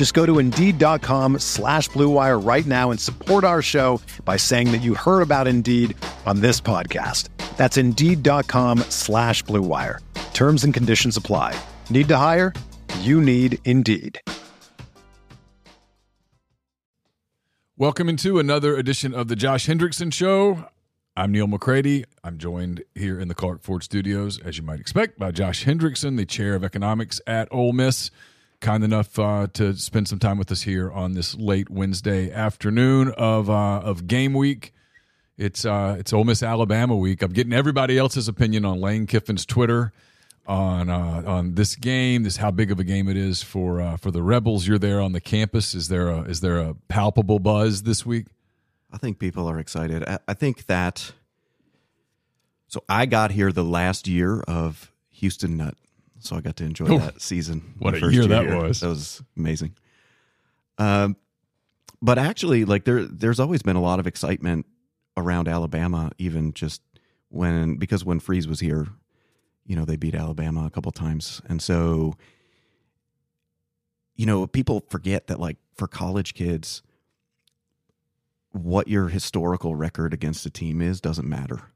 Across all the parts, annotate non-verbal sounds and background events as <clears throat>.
Just go to Indeed.com slash BlueWire right now and support our show by saying that you heard about Indeed on this podcast. That's Indeed.com slash BlueWire. Terms and conditions apply. Need to hire? You need Indeed. Welcome into another edition of the Josh Hendrickson Show. I'm Neil McCready. I'm joined here in the Clark Ford Studios, as you might expect, by Josh Hendrickson, the chair of economics at Ole Miss. Kind enough uh, to spend some time with us here on this late Wednesday afternoon of uh, of game week. It's uh, it's Ole Miss Alabama week. I'm getting everybody else's opinion on Lane Kiffin's Twitter on uh, on this game, this how big of a game it is for uh, for the Rebels. You're there on the campus. Is there a is there a palpable buzz this week? I think people are excited. I, I think that. So I got here the last year of Houston Nutt, so I got to enjoy Oh, that season. what a year that was. That was amazing. Um, but actually, like there, there's always been a lot of excitement around Alabama, even just when because when Freeze was here, you know, they beat Alabama a couple times, and so you know, people forget that like for college kids, what your historical record against a team is doesn't matter.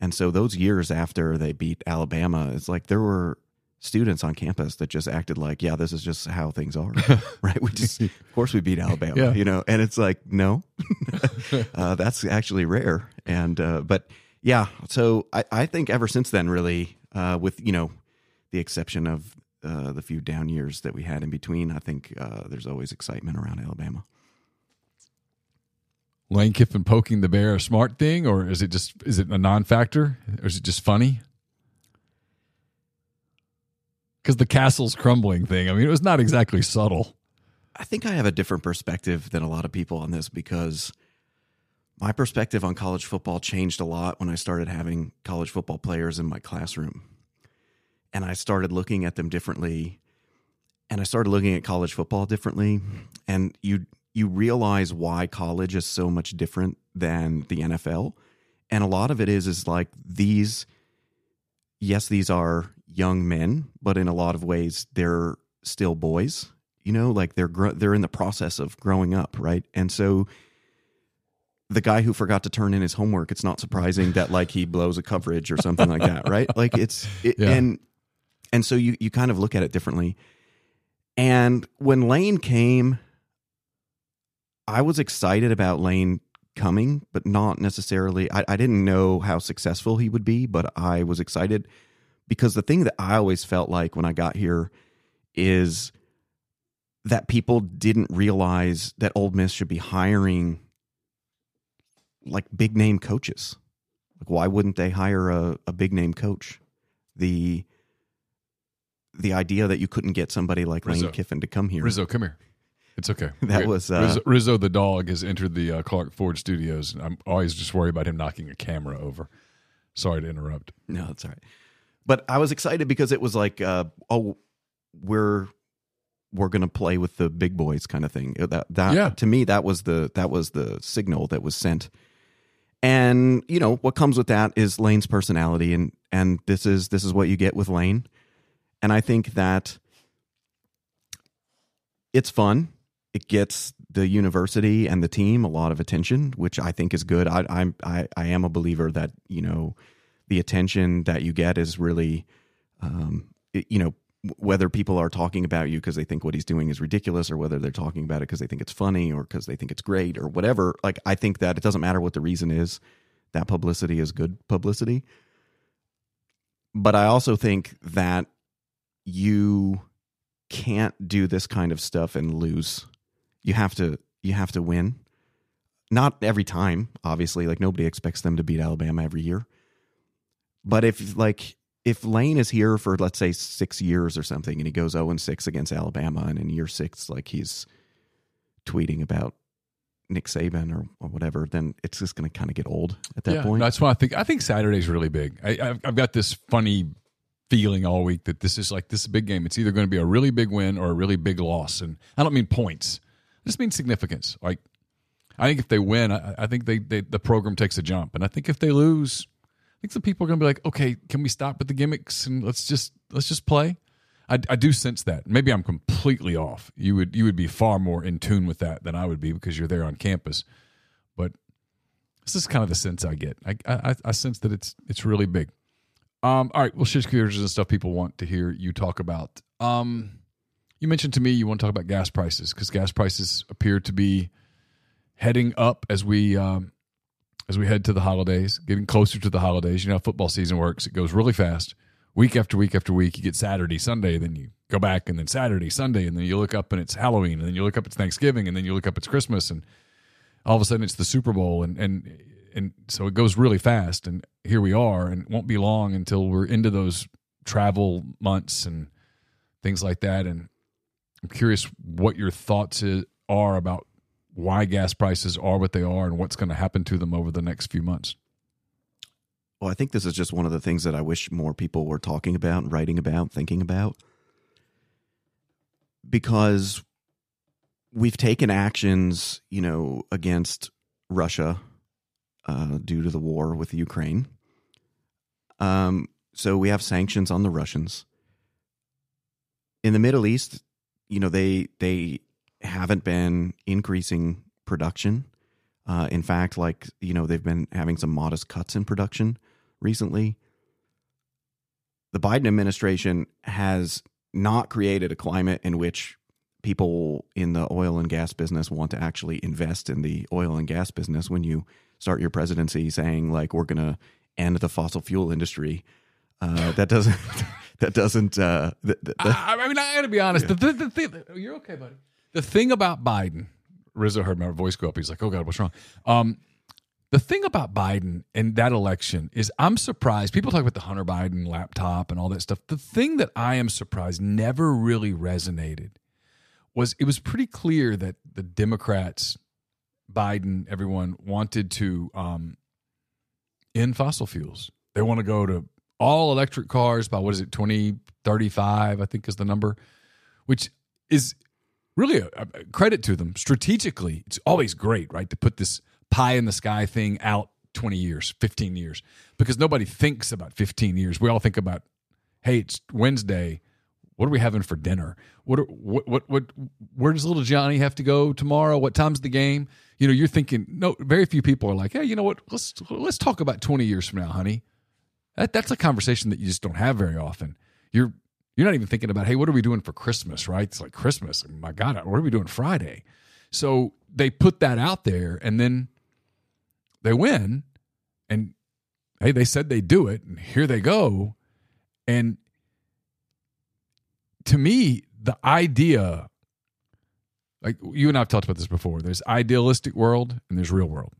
And so those years after they beat Alabama, it's like there were students on campus that just acted like, yeah, this is just how things are, <laughs> <laughs> right? We just, of course, we beat Alabama, Yeah. you know, and it's like, no, <laughs> uh, that's actually rare. And, uh, but yeah, so I, I think ever since then, really, uh, with, you know, the exception of uh, the few down years that we had in between, I think uh, there's always excitement around Alabama. Lane Kiffin poking the bear a smart thing, or is it just is it a non-factor, or is it just funny? Because the castle's crumbling thing. I mean, it was not exactly subtle. I think I have a different perspective than a lot of people on this because my perspective on college football changed a lot when I started having college football players in my classroom. And I started looking at them differently. And I started looking at college football differently. And you you realize why college is so much different than the NFL. And a lot of it is is like these yes, these are young men, but in a lot of ways they're still boys. You know, like they're gro- they're in the process of growing up, right? And so the guy who forgot to turn in his homework, it's not surprising that like he blows a coverage or something like that, right? Like it's it, Yeah. and and so you you kind of look at it differently. And when Lane came, I was excited about Lane coming, but not necessarily. I, I didn't know how successful he would be, but I was excited because the thing that I always felt like when I got here is that people didn't realize that Ole Miss should be hiring like big name coaches. Like, why wouldn't they hire a, a big name coach? The the idea that you couldn't get somebody like Rizzo. Lane Kiffin to come here. Rizzo, come here. It's okay. <laughs> That was, uh, Rizzo, Rizzo the dog has entered the uh, Clark Ford Studios. and I'm always just worried about him knocking a camera over. Sorry to interrupt. No, that's all right. But I was excited because it was like, uh, oh, we're we're gonna play with the big boys kind of thing. That that Yeah. to me that was the that was the signal that was sent. And you know what comes with that is Lane's personality, and and this is this is what you get with Lane. And I think that it's fun. It gets the university and the team a lot of attention, which I think is good. I, I'm I, I am a believer that you know the attention that you get is really, um, it- you know, whether people are talking about you because they think what he's doing is ridiculous, or whether they're talking about it because they think it's funny, or because they think it's great, or whatever. Like I think that it doesn't matter what the reason is. That publicity is good publicity. but I also think that you can't do this kind of stuff and lose. You have to you have to win. Not every time, obviously. Like nobody expects them to beat Alabama every year. But if like if Lane is here for let's say six years or something, and he goes zero and six against Alabama, and in year six, like he's tweeting about Nick Saban or, or whatever, then it's just going to kind of get old at that yeah, point. That's why I think I think Saturday's really big. I, I've, I've got this funny feeling all week that this is like this is a big game. It's either going to be a really big win or a really big loss, and I don't mean points. I just mean significance. Like I think if they win, I, I think they, they the program takes a jump, and I think if they lose, think some people are going to be like, okay, can we stop with the gimmicks and let's just let's just play. I, I do sense that. Maybe I'm completely off. You would you would be far more in tune with that than I would be because you're there on campus. But this is kind of the sense I get. I I, I sense that it's it's really big. Um, all right, well, shift gears and stuff people want to hear you talk about. Um, you mentioned to me you want to talk about gas prices because gas prices appear to be heading up as we um, as we head to the holidays, getting closer to the holidays. You know how football season works; it goes really fast. Week after week after week, you get Saturday, Sunday, then you go back, and then Saturday, Sunday, and then you look up and it's Halloween, and then you look up it's Thanksgiving, and then you look up it's Christmas, and all of a sudden it's the Super Bowl, and and and so it goes really fast. And here we are, and it won't be long until we're into those travel months and things like that. And I'm curious what your thoughts are about why gas prices are what they are and what's going to happen to them over the next few months. Well, I think this is just one of the things that I wish more people were talking about, writing about, thinking about. Because we've taken actions, you know, against Russia uh, due to the war with Ukraine. Um, so we have sanctions on the Russians. In the Middle East, you know, they they haven't been increasing production. Uh, in fact, like you know, they've been having some modest cuts in production recently. The Biden administration has not created a climate in which people in the oil and gas business want to actually invest in the oil and gas business when you start your presidency saying like we're going to end the fossil fuel industry uh, <laughs> that doesn't <laughs> that doesn't uh, I, I mean i gotta be honest yeah. the, the, the thing, you're okay buddy the thing about biden rizzo heard my voice go up he's like oh god what's wrong um, the thing about Biden and that election is I'm surprised. People talk about the Hunter Biden laptop and all that stuff. The thing that I am surprised never really resonated was it was pretty clear that the Democrats, Biden, everyone wanted to um, end fossil fuels. They want to go to all electric cars by what is it, 2035, I think is the number, which is really a, a credit to them strategically. It's always great, right, to put this pie in the sky thing out 20 years, 15 years, because nobody thinks about 15 years. We all think about, hey, it's Wednesday. What are we having for dinner? What, are, what, what, what, where does little Johnny have to go tomorrow? What time's the game? You know, you're thinking, no, very few people are like, hey, you know what? Let's, let's talk about 20 years from now, honey. That, that's a conversation that you just don't have very often. You're, you're not even thinking about, hey, what are we doing for Christmas, right? It's like Christmas. My God, what are we doing Friday? So they put that out there and then they win and hey they said they do it and here they go and to me the idea like you and I've talked about this before there's idealistic world and there's real world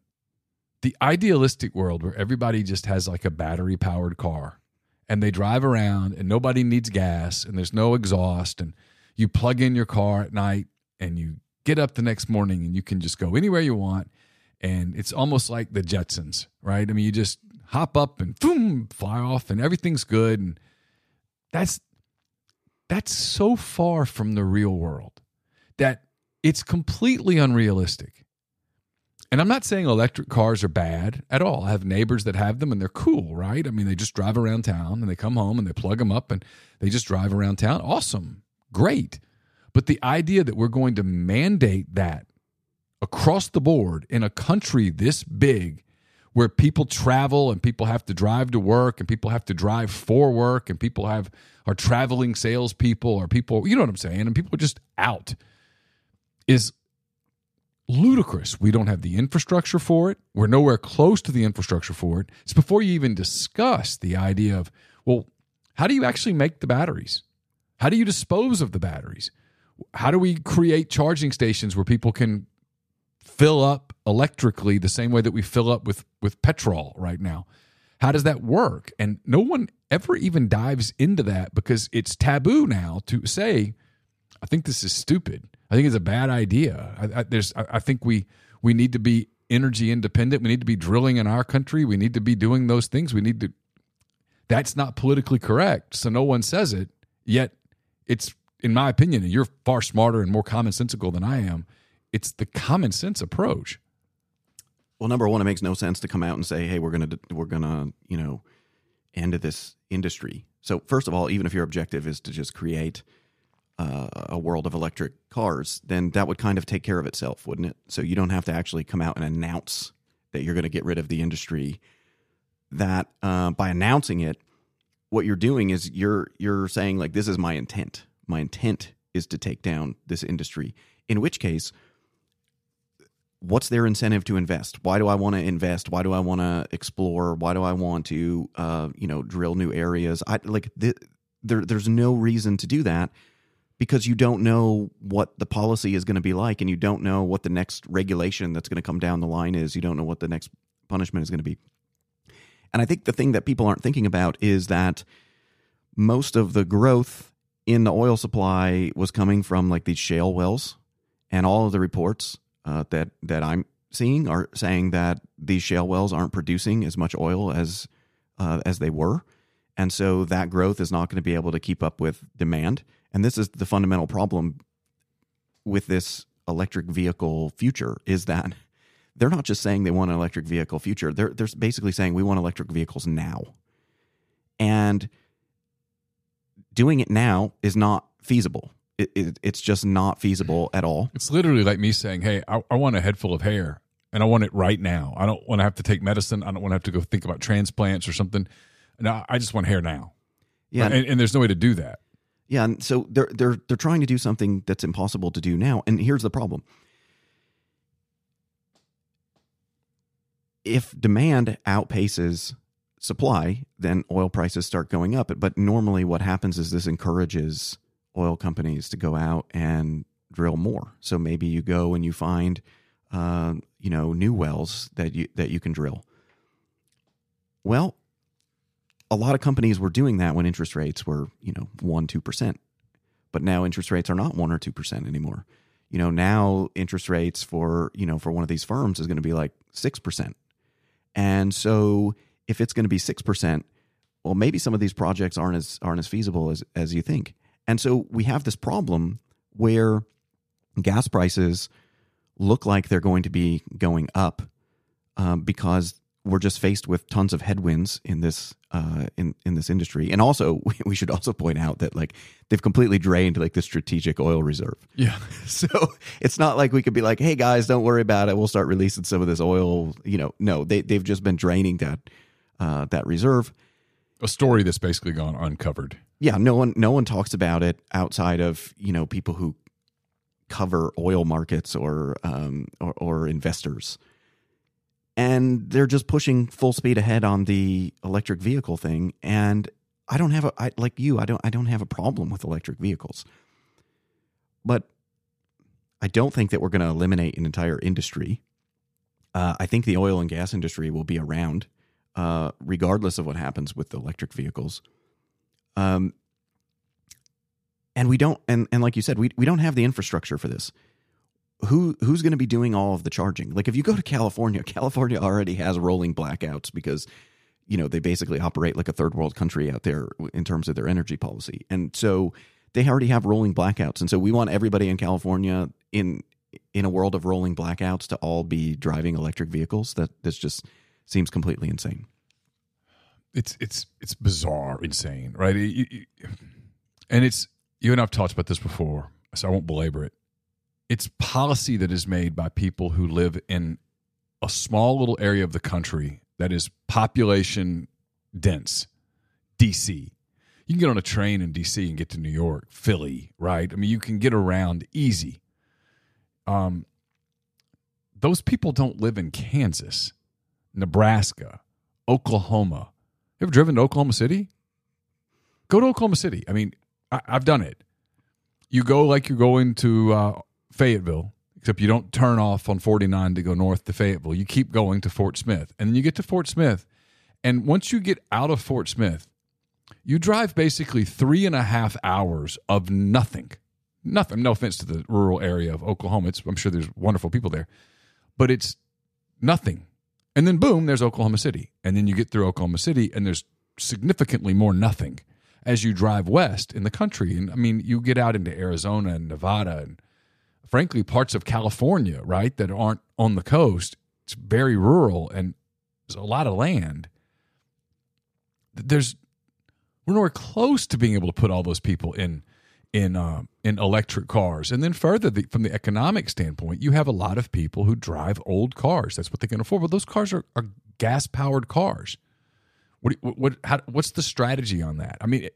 the idealistic world where everybody just has like a battery powered car and they drive around and nobody needs gas and there's no exhaust and you plug in your car at night and you get up the next morning and you can just go anywhere you want and it's almost like the Jetsons, right? I mean, you just hop up and boom, fly off, and everything's good. And that's that's so far from the real world that it's completely unrealistic. And I'm not saying electric cars are bad at all. I have neighbors that have them and they're cool, right? I mean, they just drive around town and they come home and they plug them up and they just drive around town. Awesome. Great. But the idea that we're going to mandate that across the board in a country this big where people travel and people have to drive to work and people have to drive for work and people have are traveling salespeople or people, you know what I'm saying, and people are just out is ludicrous. We don't have the infrastructure for it. We're nowhere close to the infrastructure for it. It's before you even discuss the idea of, well, how do you actually make the batteries? How do you dispose of the batteries? How do we create charging stations where people can fill up electrically the same way that we fill up with with petrol right now? How does that work? And no one ever even dives into that because it's taboo now to say, I think this is stupid. I think it's a bad idea. I, I, there's, I, I think we we need to be energy independent. We need to be drilling in our country. We need to be doing those things. We need to. That's not politically correct, so no one says it. Yet, it's in my opinion, and you're far smarter and more commonsensical than I am. It's the common sense approach. Well, number one, it makes no sense to come out and say, "Hey, we're gonna we're gonna you know end this industry." So, first of all, even if your objective is to just create uh, a world of electric cars, then that would kind of take care of itself, wouldn't it? So you don't have to actually come out and announce that you're going to get rid of the industry. That uh, by announcing it, what you're doing is you're you're saying like this is my intent. My intent is to take down this industry. In which case, what's their incentive to invest? Why do I want to invest? Why do I want to explore? Why do I want to uh, you know drill new areas? I like th- there. There's no reason to do that because you don't know what the policy is going to be like and you don't know what the next regulation that's going to come down the line is. You don't know what the next punishment is going to be. And I think the thing that people aren't thinking about is that most of the growth in the oil supply was coming from like these shale wells, and all of the reports uh, that that I'm seeing are saying that these shale wells aren't producing as much oil as uh, as they were, and so that growth is not going to be able to keep up with demand. And this is the fundamental problem with this electric vehicle future is that they're not just saying they want an electric vehicle future. They're they're basically saying we want electric vehicles now. And doing it now is not feasible. It, it, it's just not feasible at all. It's literally like me saying, "Hey, I, I want a head full of hair, and I want it right now. I don't want to have to take medicine. I don't want to have to go think about transplants or something. No, I just want hair now. Yeah, and, and there's no way to do that. Yeah, and so they're they're they're trying to do something that's impossible to do now. And here's the problem. If demand outpaces supply, then oil prices start going up. But normally what happens is this encourages oil companies to go out and drill more. So maybe you go and you find uh, you know new wells that you that you can drill. Well, a lot of companies were doing that when interest rates were, you know, 1 2%. But now interest rates are not 1 or 2% anymore. You know, now interest rates for, you know, for one of these firms is going to be like 6%. And so if it's going to be 6%, well maybe some of these projects aren't as aren't as feasible as as you think. And so we have this problem where gas prices look like they're going to be going up um, because we're just faced with tons of headwinds in this uh, in in this industry, and also <laughs> we should also point out that like they've completely drained like the strategic oil reserve. Yeah, <laughs> so it's not like we could be like, hey guys, don't worry about it. We'll start releasing some of this oil. You know, no, they they've just been draining that uh, that reserve. A story that's basically gone uncovered. Yeah, no one no one talks about it outside of you know people who cover oil markets or um, or, or investors and they're just pushing full speed ahead on the electric vehicle thing. And i don't have a I, like you i don't i don't have a problem with electric vehicles. But i don't think that we're going to eliminate an entire industry. Uh, i think the oil and gas industry will be around uh, regardless of what happens with the electric vehicles. Um, and we don't and, and like you said we, we don't have the infrastructure for this who who's going to be doing all of the charging? Like if you go to California, <laughs> California already has rolling blackouts because you know they basically operate like a third world country out there in terms of their energy policy, and so they already have rolling blackouts, and so we want everybody in California in in a world of rolling blackouts to all be driving electric vehicles. That this just seems completely insane. It's it's it's bizarre, insane, right? and it's you and I've talked about this before, so I won't belabor it it's policy that is made by people who live in a small little area of the country that is population dense. Dc you can get on a train in dc and get to new york philly right? I mean you can get around easy. Um those people don't live in kansas nebraska oklahoma. You ever driven to oklahoma city? Go to Oklahoma City. I mean, I, I've done it. You go like you're going to uh, Fayetteville, except you don't turn off on 49 to go north to Fayetteville. You keep going to Fort Smith, and then you get to Fort Smith, and once you get out of Fort Smith, you drive basically three and a half hours of nothing. Nothing. No offense to the rural area of Oklahoma. It's, I'm sure there's wonderful people there, but it's nothing. And then boom, there's Oklahoma City. And then you get through Oklahoma City and there's significantly more nothing as you drive west in the country. And I mean, you get out into Arizona and Nevada and frankly parts of California, right, that aren't on the coast. It's very rural and there's a lot of land. There's we're nowhere close to being able to put all those people in in uh, in electric cars. And then further, the, from the economic standpoint, you have a lot of people who drive old cars. That's what they can afford. But those cars are, are gas powered cars. What what how, what's the strategy on that? I mean,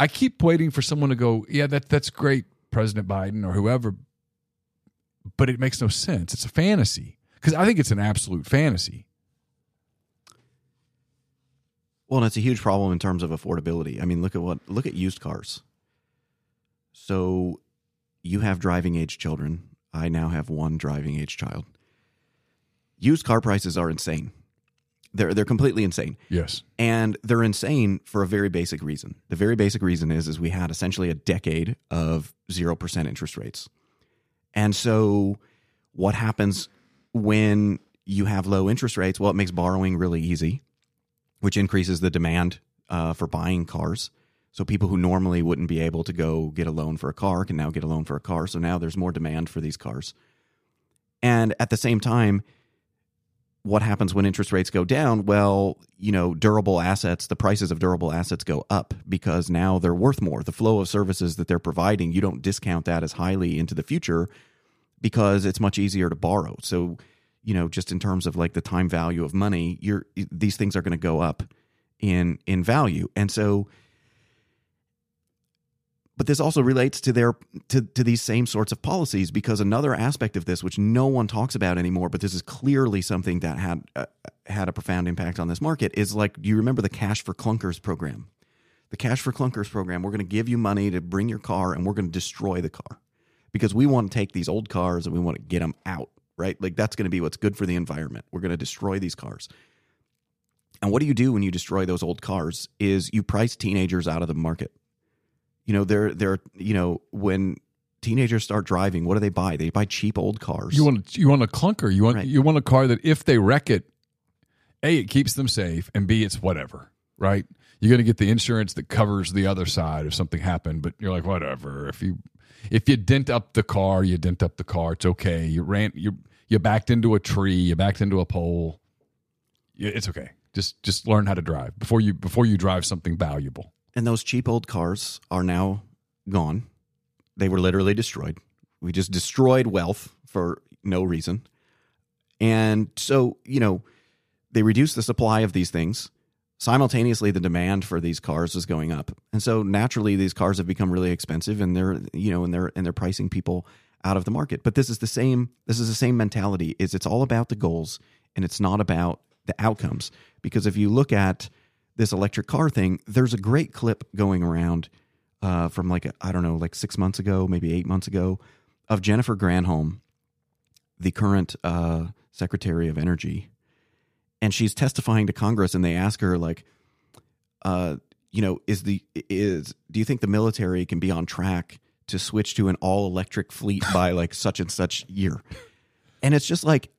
I keep waiting for someone to go, yeah, that that's great, President Biden or whoever. But it makes no sense. It's a fantasy because I think it's an absolute fantasy. Well, and it's a huge problem in terms of affordability. I mean, look at what look at used cars. So you have driving age children. I now have one driving age child. Used car prices are insane. They're they're completely insane. Yes. And they're insane for a very basic reason. The very basic reason is is we had essentially a decade of 0% interest rates. And so what happens when you have low interest rates? Well, it makes borrowing really easy, which increases the demand uh, for buying cars. So people who normally wouldn't be able to go get a loan for a car can now get a loan for a car. So now there's more demand for these cars. And at the same time, what happens when interest rates go down? Well, you know, durable assets, the prices of durable assets go up because now they're worth more. The flow of services that they're providing, you don't discount that as highly into the future because it's much easier to borrow. So, you know, just in terms of like the time value of money, you're these things are going to go up in in value. And so but this also relates to their to, to these same sorts of policies because another aspect of this which no one talks about anymore but this is clearly something that had uh, had a profound impact on this market is like do you remember the cash for clunkers program? The cash for clunkers program we're going to give you money to bring your car and we're going to destroy the car because we want to take these old cars and we want to get them out right? Like that's going to be what's good for the environment. We're going to destroy these cars. And what do you do when you destroy those old cars is you price teenagers out of the market you know they're they're you know when teenagers start driving what do they buy they buy cheap old cars You want you want a clunker. You want Right. you want a car that if they wreck it, a it keeps them safe, and b it's whatever. Right? You're going to get the insurance that covers the other side if something happened, but you're like whatever. If you if you dent up the car, you dent up the car. It's okay. You ran you you backed into a tree. You backed into a pole. It's okay. Just just learn how to drive before you before you drive something valuable. And those cheap old cars are now gone. They were literally destroyed. We just destroyed wealth for no reason. And so you know they reduced the supply of these things. Simultaneously the demand for these cars is going up. And so naturally these cars have become really expensive and they're you know and they're and they're pricing people out of the market. But this is the same this is the same mentality is it's all about the goals and it's not about the outcomes. Because if you look at this electric car thing there's a great clip going around uh, from like I don't know like six months ago maybe eight months ago of jennifer granholm the current uh, secretary of energy and she's testifying to Congress, and they ask her like, uh, you know, is the is do you think the military can be on track to switch to an all electric fleet by like such and such year? And it's just like,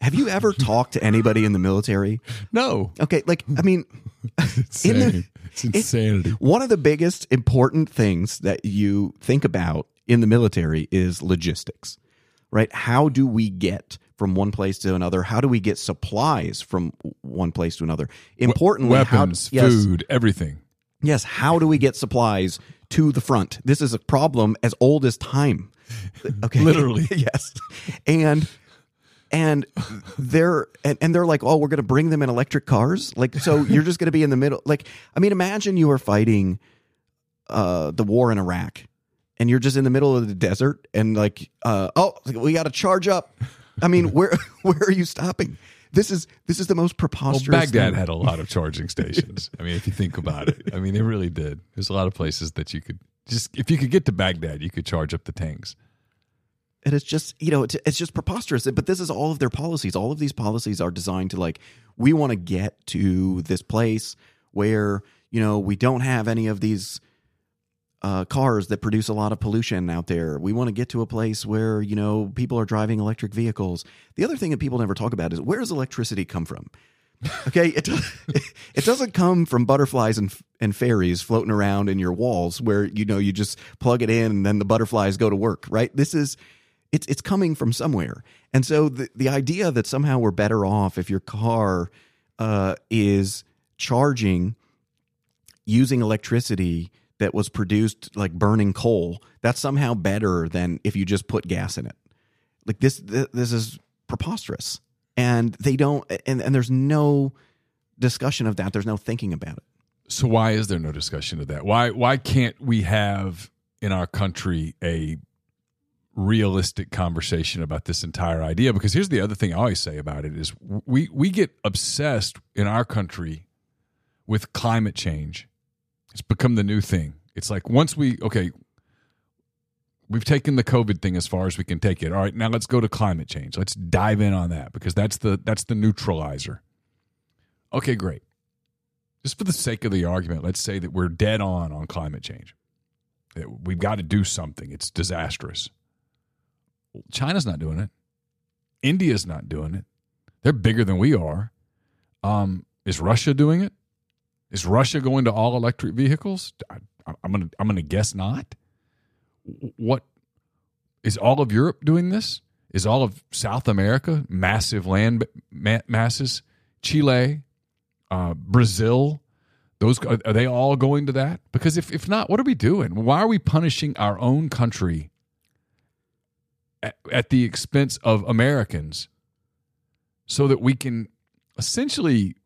have you ever <laughs> talked to anybody in the military? No, Okay, like I mean, <laughs> it's <laughs> In the- insanity. it's insanity. one of the biggest important things that you think about in the military is logistics, right? How do we get from one place to another? How do we get supplies from one place to another? Importantly, Weapons, how, yes, food, everything. Yes, how do we get supplies to the front? This is a problem as old as time. Okay. Literally. yes. And and they're and, and they're like, "Oh, we're going to bring them in electric cars?" Like so <laughs> you're just going to be in the middle like I mean, imagine you are fighting uh the war in Iraq and you're just in the middle of the desert and like uh oh, we got to charge up. I mean, where <laughs> where are you stopping? this is this is the most Well, preposterous. Baghdad thing. had a lot of charging stations. <laughs> I mean, if you think about it, I mean, they really did. There's a lot of places that you could just, if you could get to Baghdad, you could charge up the tanks. And it's just you know it's, just preposterous. But this is all of their policies. All of these policies are designed to like we want to get to this place where you know we don't have any of these uh, cars that produce a lot of pollution out there. We want to get to a place where you know people are driving electric vehicles. The other thing that people never talk about is where does electricity come from? Okay? It, it doesn't come from butterflies and, and fairies floating around in your walls where you know you just plug it in and then the butterflies go to work right? This is it's it's coming from somewhere. And so the, the idea that somehow we're better off if your car uh, is charging using electricity that was produced like burning coal that's somehow better than if you just put gas in it. Like this th- this is preposterous. And they don't and, and there's no discussion of that. There's no thinking about it. So why is there no discussion of that? Why why can't we have in our country a realistic conversation about this entire idea? Because here's the other thing I always say about it is we we get obsessed in our country with climate change. It's become the new thing. It's like once we okay, we've taken the COVID thing as far as we can take it. All right, now let's go to climate change. Let's dive in on that because that's the that's the neutralizer. Okay, great just for the sake of the argument, let's say that we're dead on on climate change. That we've got to do something. It's disastrous. China's not doing it. India's not doing it. They're bigger than we are. Um, is Russia doing it? Is Russia going to all electric vehicles? I, I'm gonna I'm gonna guess not. What is all of Europe doing this? Is all of South America massive land ma- masses? Chile, uh, Brazil, those are, are they all going to that? Because if if not, what are we doing? Why are we punishing our own country at, the expense of Americans, so that we can essentially?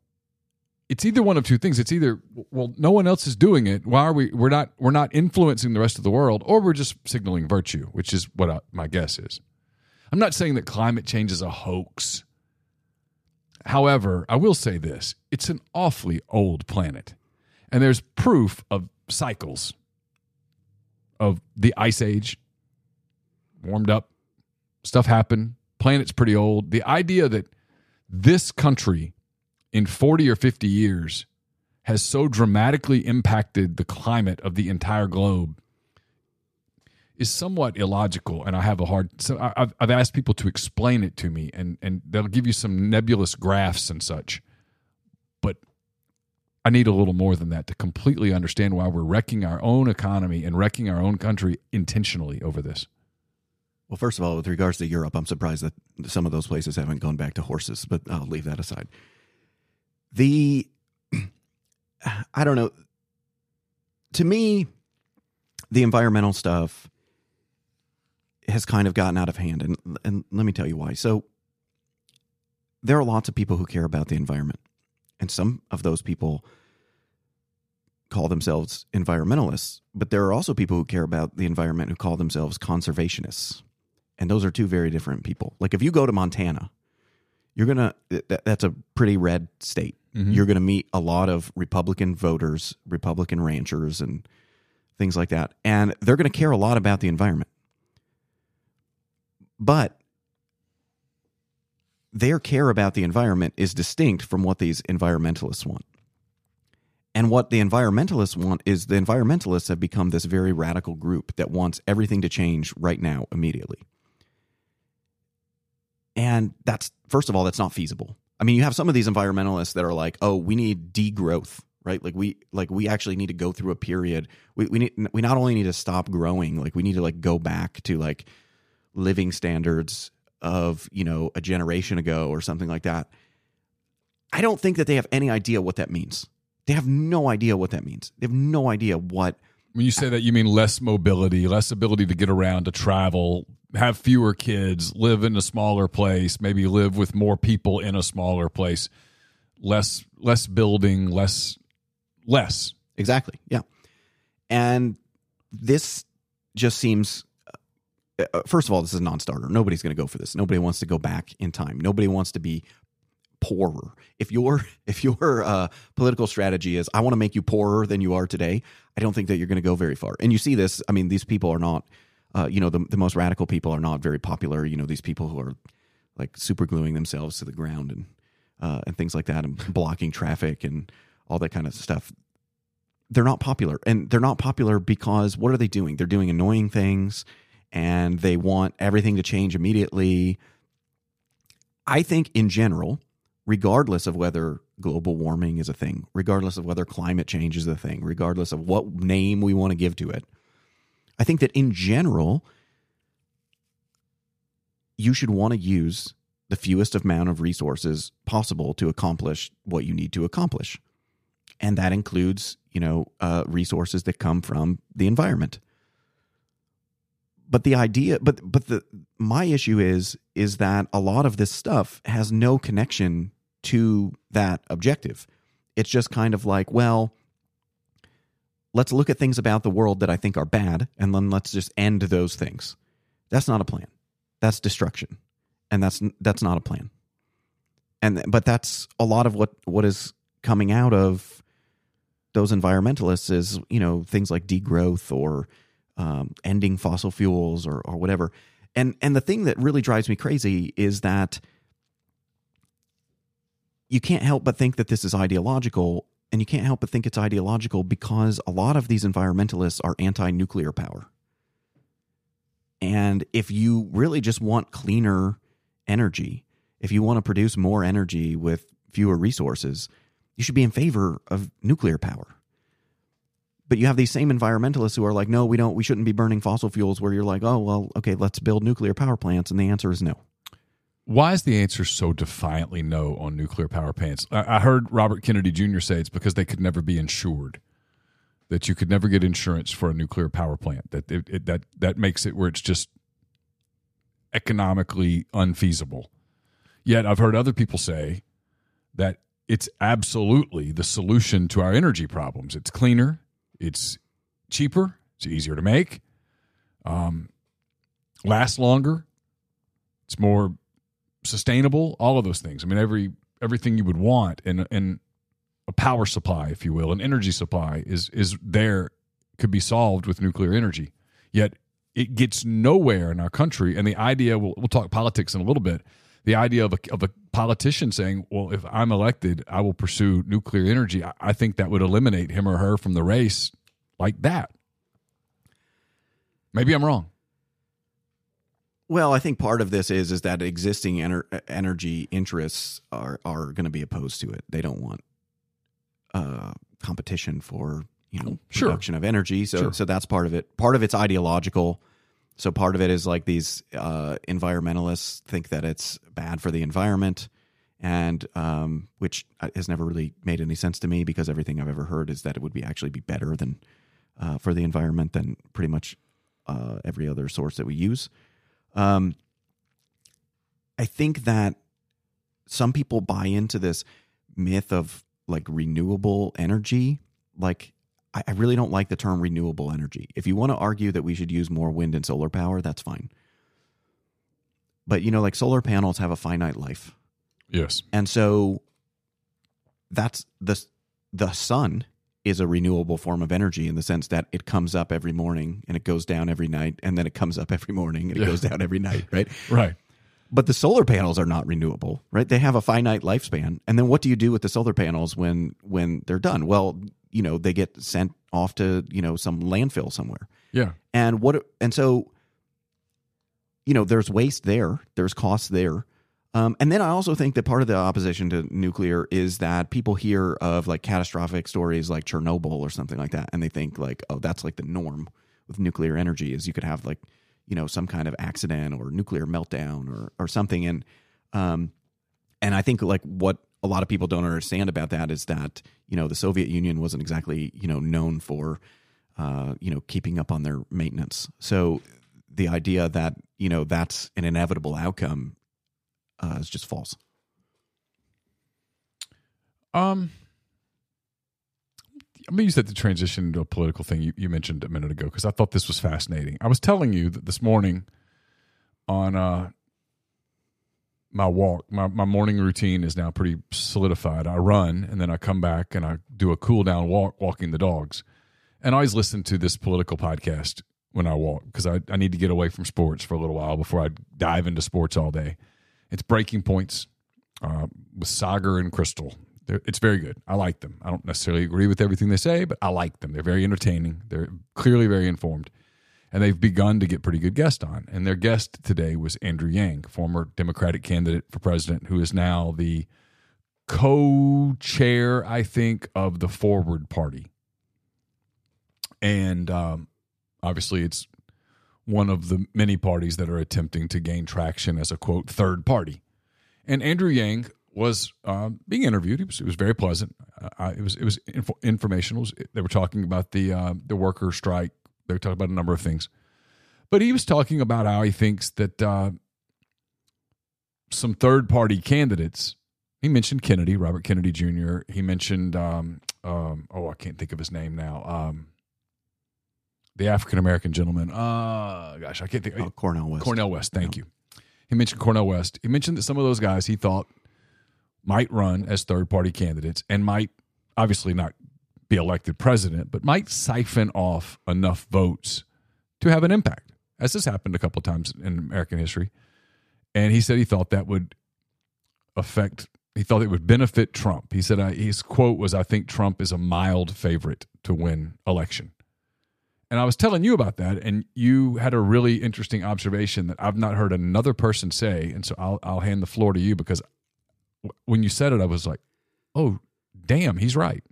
It's either one of two things. It's either well, no one else is doing it. Why are we? We're not. We're not influencing the rest of the world, or we're just signaling virtue, which is what I, my guess is. I'm not saying that climate change is a hoax. However, I will say this it's an awfully old planet. And there's proof of cycles of the ice age, warmed up, stuff happened, planet's pretty old. The idea that this country in 40 or 50 years has so dramatically impacted the climate of the entire globe is somewhat illogical and i have a hard so i've, I've asked people to explain it to me and and they'll give you some nebulous graphs and such but i need a little more than that to completely understand why we're wrecking our own economy and wrecking our own country intentionally over this Well, first of all, with regards to Europe, I'm surprised that some of those places haven't gone back to horses, but I'll leave that aside. The, <clears throat> I don't know. To me, the environmental stuff has kind of gotten out of hand, and and let me tell you why. So, there are lots of people who care about the environment, and some of those people call themselves environmentalists, but there are also people who care about the environment who call themselves conservationists. And those are two very different people. Like if you go to Montana, you're going to, that, that's a pretty red state. Mm-hmm. You're going to meet a lot of Republican voters, Republican ranchers, and things like that. And they're going to care a lot about the environment. But their care about the environment is distinct from what these environmentalists want. And what the environmentalists want is the environmentalists have become this very radical group that wants everything to change right now, immediately. And that's, first of all, that's not feasible. I mean, you have some of these environmentalists that are like, oh, we need degrowth, right? Like we, like we actually need to go through a period. We, we need, we not only need to stop growing, like we need to like go back to like living standards of, you know, a generation ago or something like that. I don't think that they have any idea what that means. They have no idea what that means. They have no idea what when you say that you mean less mobility less ability to get around to travel have fewer kids live in a smaller place maybe live with more people in a smaller place less less building less less exactly. Yeah. And this just seems uh, uh, first of all this is a non-starter. Nobody's going to go for this. Nobody wants to go back in time. Nobody wants to be poorer. If your <laughs> if your uh, political strategy is I want to make you poorer than you are today, I don't think that you're going to go very far. And you see this. I mean, these people are not. Uh, you know, the the most radical people are not very popular. You know, these people who are like super gluing themselves to the ground and uh, and things like that, and blocking traffic and all that kind of stuff. They're not popular, and they're not popular because what are they doing? They're doing annoying things, and they want everything to change immediately. I think, in general, regardless of whether global warming is a thing, regardless of whether climate change is a thing, regardless of what name we want to give to it, I think that in general, you should want to use the fewest amount of resources possible to accomplish what you need to accomplish. And that includes, you know, uh, resources that come from the environment. But the idea, but but the my issue is is that a lot of this stuff has no connection to that objective. It's just kind of like, well, let's look at things about the world that I think are bad, and then let's just end those things. That's not a plan. That's destruction, and that's that's not a plan. And but that's a lot of what what is coming out of those environmentalists is you know things like degrowth or um, ending fossil fuels or or whatever. And and the thing that really drives me crazy is that you can't help but think that this is ideological and you can't help but think it's ideological because a lot of these environmentalists are anti nuclear power. And if you really just want cleaner energy, if you want to produce more energy with fewer resources, you should be in favor of nuclear power. But you have these same environmentalists who are like, no, we don't, we shouldn't be burning fossil fuels, where you're like, oh, well, okay, let's build nuclear power plants. And the answer is no. Why is the answer so defiantly no on nuclear power plants? I, I heard Robert Kennedy Jr. say it's because they could never be insured. That you could never get insurance for a nuclear power plant. That it, it, that that makes it where it's just economically unfeasible. Yet I've heard other people say that it's absolutely the solution to our energy problems. It's cleaner, it's cheaper, it's easier to make, um, lasts longer, it's more sustainable, all of those things. I mean, every everything you would want in in a power supply, if you will, an energy supply is is there could be solved with nuclear energy. Yet it gets nowhere in our country. And the idea we'll, we'll talk politics in a little bit. The idea of a, of a politician saying, "Well, if I'm elected, I will pursue nuclear energy," I, I think that would eliminate him or her from the race like that. Maybe I'm wrong. Well, I think part of this is is that existing ener- energy interests are are going to be opposed to it. They don't want uh, competition for you know Sure. production of energy. So Sure. so that's part of it. Part of it's ideological. So part of it is like these uh, environmentalists think that it's bad for the environment, and um, which has never really made any sense to me because everything I've ever heard is that it would be actually be better than uh, for the environment than pretty much uh, every other source that we use. Um, I think that some people buy into this myth of like renewable energy. Like, I, I really don't like the term renewable energy. If you want to argue that we should use more wind and solar power, that's fine. But, you know, like solar panels have a finite life. Yes. And so that's the the sun is a renewable form of energy in the sense that it comes up every morning and it goes down every night and then it comes up every morning and it Yeah. goes down every night, right? Right. But the solar panels are not renewable, right? They have a finite lifespan. And then what do you do with the solar panels when when they're done? Well, you know, they get sent off to, you know, some landfill somewhere. Yeah. And what and so you know, there's waste there, there's costs there. Um, and then I also think that part of the opposition to nuclear is that people hear of like catastrophic stories like Chernobyl or something like that, and they think like, oh, that's like the norm with nuclear energy is you could have like, you know, some kind of accident or nuclear meltdown or or something. And um, and I think like what a lot of people don't understand about that is that you know the Soviet Union wasn't exactly you know known for uh, you know keeping up on their maintenance. So the idea that you know that's an inevitable outcome uh, is just false. Um, I'm gonna use that to transition into a political thing you, you mentioned a minute ago because I thought this was fascinating. I was telling you that this morning on uh, my walk, my, my morning routine is now pretty solidified. I run and then I come back and I do a cool down walk, walking the dogs. And I always listen to this political podcast when I walk because I, I need to get away from sports for a little while before I dive into sports all day. It's Breaking Points uh, with Saagar and Krystal. They're, it's very good. I like them. I don't necessarily agree with everything they say, but I like them. They're very entertaining. They're clearly very informed and they've begun to get pretty good guests on. And their guest today was Andrew Yang, former Democratic candidate for president, who is now the co-chair, I think, of the Forward Party. And um, obviously, it's one of the many parties that are attempting to gain traction as a quote third party. And Andrew Yang was uh, being interviewed. It was, it was very pleasant. Uh, it was it was inf- informational. They were talking about the uh, the worker strike they were talking about a number of things. But he was talking about how he thinks that uh, some third party candidates, he mentioned Kennedy, Robert Kennedy Jr., he mentioned, um, um, oh, I can't think of his name now. Um, the African American gentleman. Uh, gosh, I can't think. Oh, Cornel West. Cornel West. Thank yeah. you. He mentioned Cornel West. He mentioned that some of those guys he thought might run as third party candidates and might obviously not be elected president, but might siphon off enough votes to have an impact, as has happened a couple times in American history. And he said he thought that would affect, he thought it would benefit Trump. He said uh, his quote was, I think Trump is a mild favorite to win election. And I was telling you about that, and you had a really interesting observation that I've not heard another person say. And so I'll, I'll hand the floor to you because when you said it, I was like, oh, damn, he's right.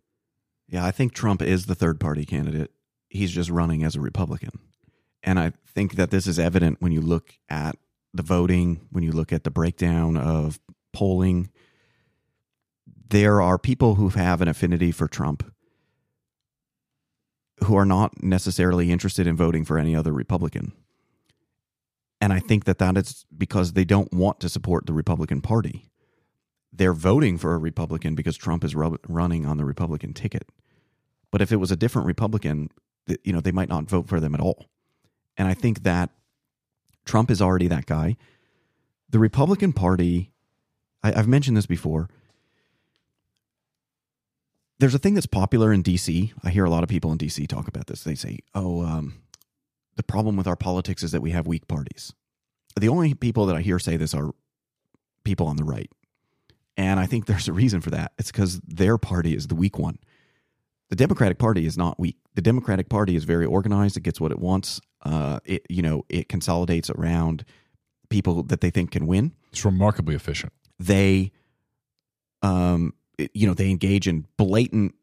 Yeah, I think Trump is the third party candidate. He's just running as a Republican. And I think that this is evident when you look at the voting, when you look at the breakdown of polling. There are people who have an affinity for Trump who are not necessarily interested in voting for any other Republican. And I think that that is because they don't want to support the Republican Party. They're voting for a Republican because Trump is running on the Republican ticket. But if it was a different Republican, you know, they might not vote for them at all. And I think that Trump is already that guy. The Republican Party, I, have mentioned this before. There's a thing that's popular in DC. I hear a lot of people in DC talk about this. They say, oh, um, the problem with our politics is that we have weak parties. The only people that I hear say this are people on the right. And I think <laughs> there's a reason for that. It's because their party is the weak one. The Democratic Party is not weak. The Democratic Party is very organized. It gets what it wants. Uh, it you know it consolidates around people that they think can win. It's remarkably efficient. They, um, you know, they engage in blatant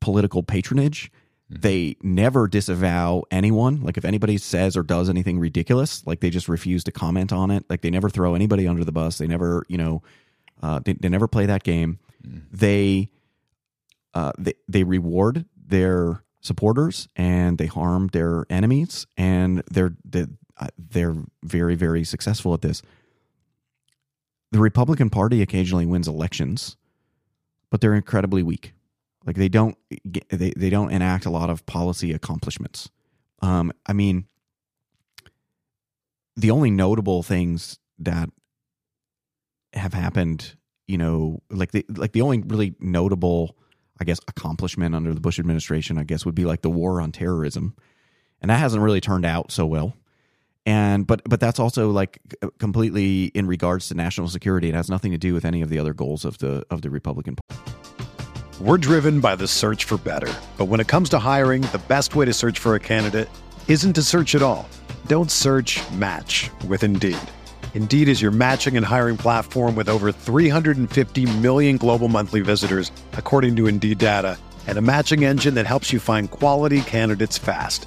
political patronage. Mm-hmm. They never disavow anyone. Like if anybody says or does anything ridiculous, like they just refuse to comment on it. Like they never throw anybody under the bus. They never, you know, uh, they, they never play that game. Mm-hmm. They uh, they, they reward their supporters and they harm their enemies and they're uh, they're very very successful at this the republican party occasionally wins elections but they're incredibly weak like they don't they, they don't enact a lot of policy accomplishments um, i mean the only notable things that have happened you know like the like the only really notable I guess, accomplishment under the Bush administration, I guess, would be like the war on terrorism. And that hasn't really turned out so well. And but but that's also like completely in regards to national security. It has nothing to do with any of the other goals of the of the Republican Party. We're driven by the search for better. But when it comes to hiring, the best way to search for a candidate isn't to search at all. Don't search, match with Indeed. Indeed is your matching and hiring platform with over 350 million global monthly visitors, according to Indeed data, and a matching engine that helps you find quality candidates fast.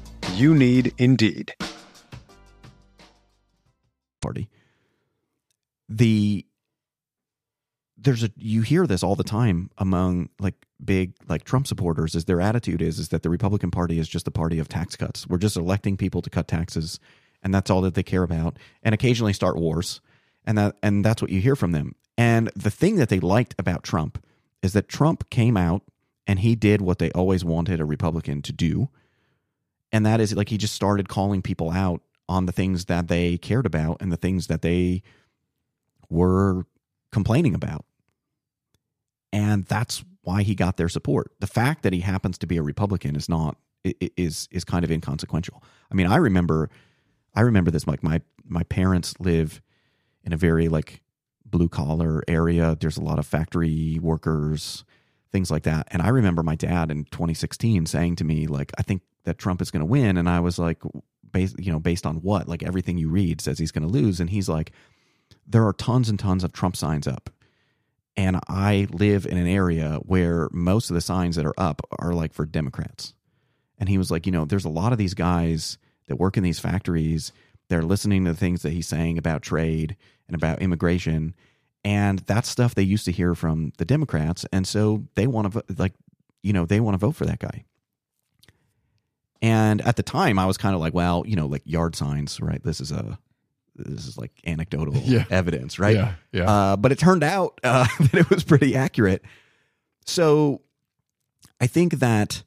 You need Indeed. Party. The there's a you hear this all the time among like big like Trump supporters is their attitude is is that the Republican Party is just the party of tax cuts. We're just electing people to cut taxes and that's all that they care about and occasionally start wars and that and that's what you hear from them. And the thing that they liked about Trump is that Trump came out and he did what they always wanted a Republican to do. And that is like he just started calling people out on the things that they cared about and the things that they were complaining about and that's why he got their support. The fact that he happens to be a Republican is not is is kind of inconsequential. I mean, I remember I remember this like my my parents live in a very like blue collar area. There's a lot of factory workers, things like that. And I remember my dad in 2016 saying to me like I think that Trump is going to win and I was like based you know based on what? Like everything you read says he's going to lose and he's like there are tons and tons of Trump signs up and I live in an area where most of the signs that are up are like for Democrats. And he was like, you know, there's a lot of these guys that work in these factories. They're listening to the things that he's saying about trade and about immigration. And that's stuff they used to hear from the Democrats. And so they want to, like, you know, they want to vote for that guy. And at the time, I was kind of like, well, you know, like yard signs, right? This is a this is like anecdotal <laughs> yeah. evidence, right? Yeah, yeah. Uh, but it turned out uh, <laughs> that it was pretty accurate. So I think that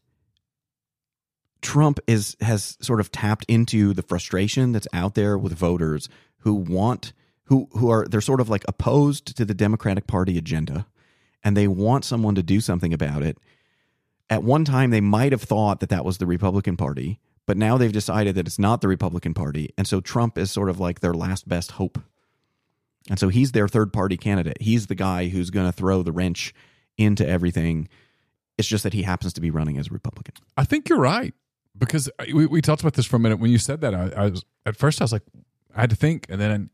Trump is has sort of tapped into the frustration that's out there with voters who want who who are they're sort of like opposed to the Democratic Party agenda and they want someone to do something about it. At one time they might have thought that that was the Republican Party, but now they've decided that it's not the Republican Party. And so Trump is sort of like their last best hope. And so he's their third party candidate. He's the guy who's going to throw the wrench into everything. It's just that he happens to be running as a Republican. I think you're right because uh, we, we talked about this for a minute. When you said that, I, I was at first I was like, I had to think, and then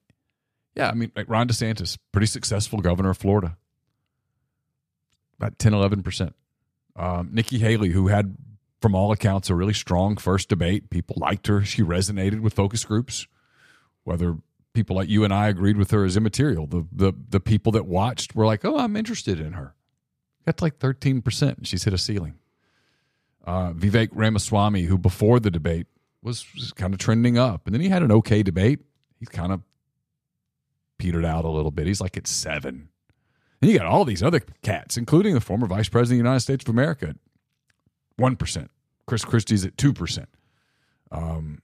yeah, I mean, like Ron DeSantis, pretty successful governor of Florida, about 10, 11 percent. Um, Nikki Haley, who had from all accounts, a really strong first debate. People liked her. She resonated with focus groups. Whether people like you and I agreed with her is immaterial. The the the people that watched were like, "Oh, I'm interested in her." Got like 13 percent, and she's hit a ceiling. Uh, Vivek Ramaswamy, who before the debate was, was kind of trending up, and then he had an okay debate. He's kind of petered out a little bit. He's like at seven. And you got all these other cats, including the former Vice President of the United States of America, 1%. Chris Christie's at 2%. Um,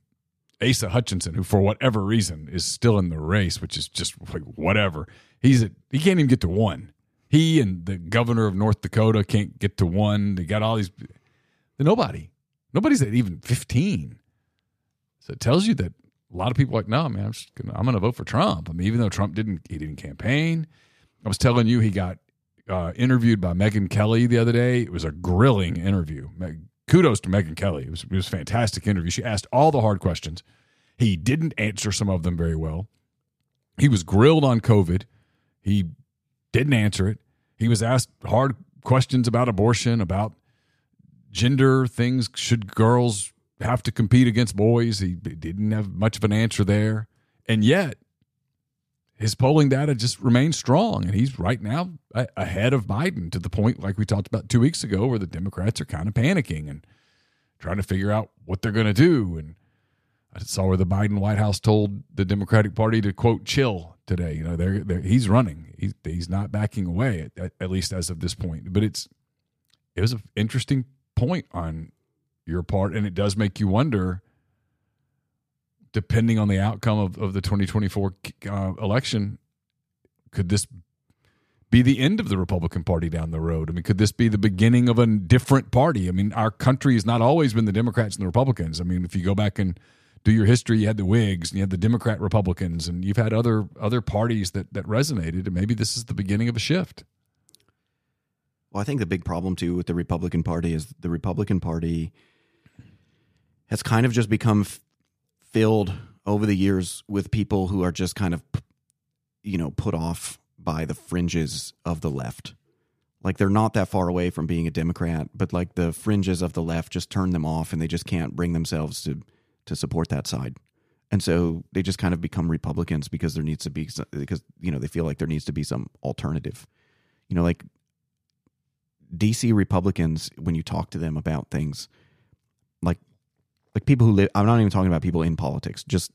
Asa Hutchinson, who for whatever reason is still in the race, which is just like whatever. He's at, he can't even get to one. He and the governor of North Dakota can't get to one. They got all these. Nobody, nobody's at even fifteen. So it tells you that a lot of people like, no, man, I'm gonna, I'm going to vote for Trump. I mean, even though Trump didn't, he didn't campaign. I was telling you, he got uh, interviewed by Megyn Kelly the other day. It was a grilling interview. Kudos to Megyn Kelly. It was, it was a fantastic interview. She asked all the hard questions. He didn't answer some of them very well. He was grilled on COVID. He didn't answer it. He was asked hard questions about abortion, about gender things. Should girls have to compete against boys? He didn't have much of an answer there. And yet, his polling data just remains strong, and he's right now ahead of Biden to the point, like we talked about two weeks ago, where the Democrats are kind of panicking and trying to figure out what they're going to do. And I saw where the Biden White House told the Democratic Party to quote chill today. You know, they're, they're he's running. He's he's not backing away at, at least as of this point. But it's it was an interesting point on your part, and it does make you wonder depending on the outcome of, of the 2024 uh, election, could this be the end of the Republican Party down the road? I mean, could this be the beginning of a different party? I mean, our country has not always been the Democrats and the Republicans. I mean, if you go back and do your history, you had the Whigs and you had the Democrat Republicans, and you've had other other parties that that resonated, and maybe this is the beginning of a shift. Well, I think the big problem too with the Republican Party is the Republican Party has kind of just become filled over the years with people who are just kind of, you know, put off by the fringes of the left. Like they're not that far away from being a Democrat, but like the fringes of the left just turn them off and they just can't bring themselves to to support that side. And so they just kind of become Republicans because there needs to be because you know they feel like there needs to be some alternative. You know, like DC Republicans when you talk to them about things like like people who live I'm not even talking about people in politics, just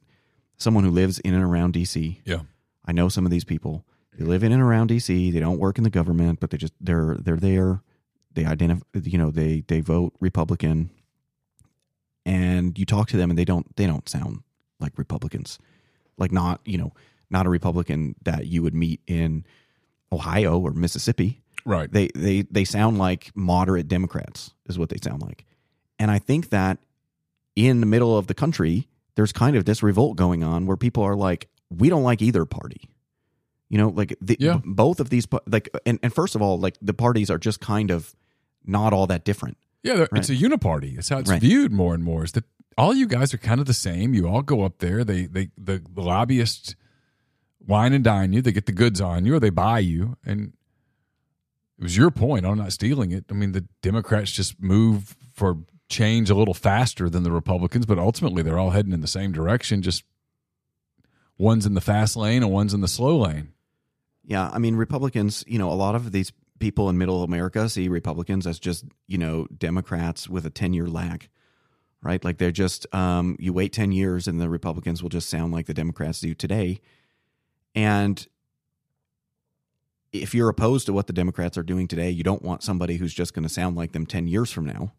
someone who lives in and around DC. Yeah. I know some of these people. They live in and around DC. They don't work in the government, but they just they're they're there. They identify you know, they they vote Republican. And you talk to them and they don't they don't sound like Republicans. Like not, you know, not a Republican that you would meet in Ohio or Mississippi. Right. They they they sound like moderate Democrats is what they sound like. And I think that in the middle of the country, there's kind of this revolt going on where people are like, we don't like either party. You know, like the, Yeah. b- both of these, like, and, and first of all, like the parties are just kind of not all that different. Yeah, they're- it's a uniparty. It's how it's Right. viewed more and more. Is that all you guys are kind of the same? You all go up there. They they the, the lobbyists wine and dine you. They get the goods on you, or they buy you. And it was your point. I'm not stealing it. I mean, the Democrats just move for change a little faster than the Republicans, but ultimately they're all heading in the same direction. Just one's in the fast lane and one's in the slow lane. Yeah, I mean Republicans, you know, a lot of these people in middle America see Republicans as just, you know, Democrats with a 10-year lag. Right? Like they're just um you wait 10 years and the Republicans will just sound like the Democrats do today. And if you're opposed to what the Democrats are doing today, you don't want somebody who's just going to sound like them 10 years from now.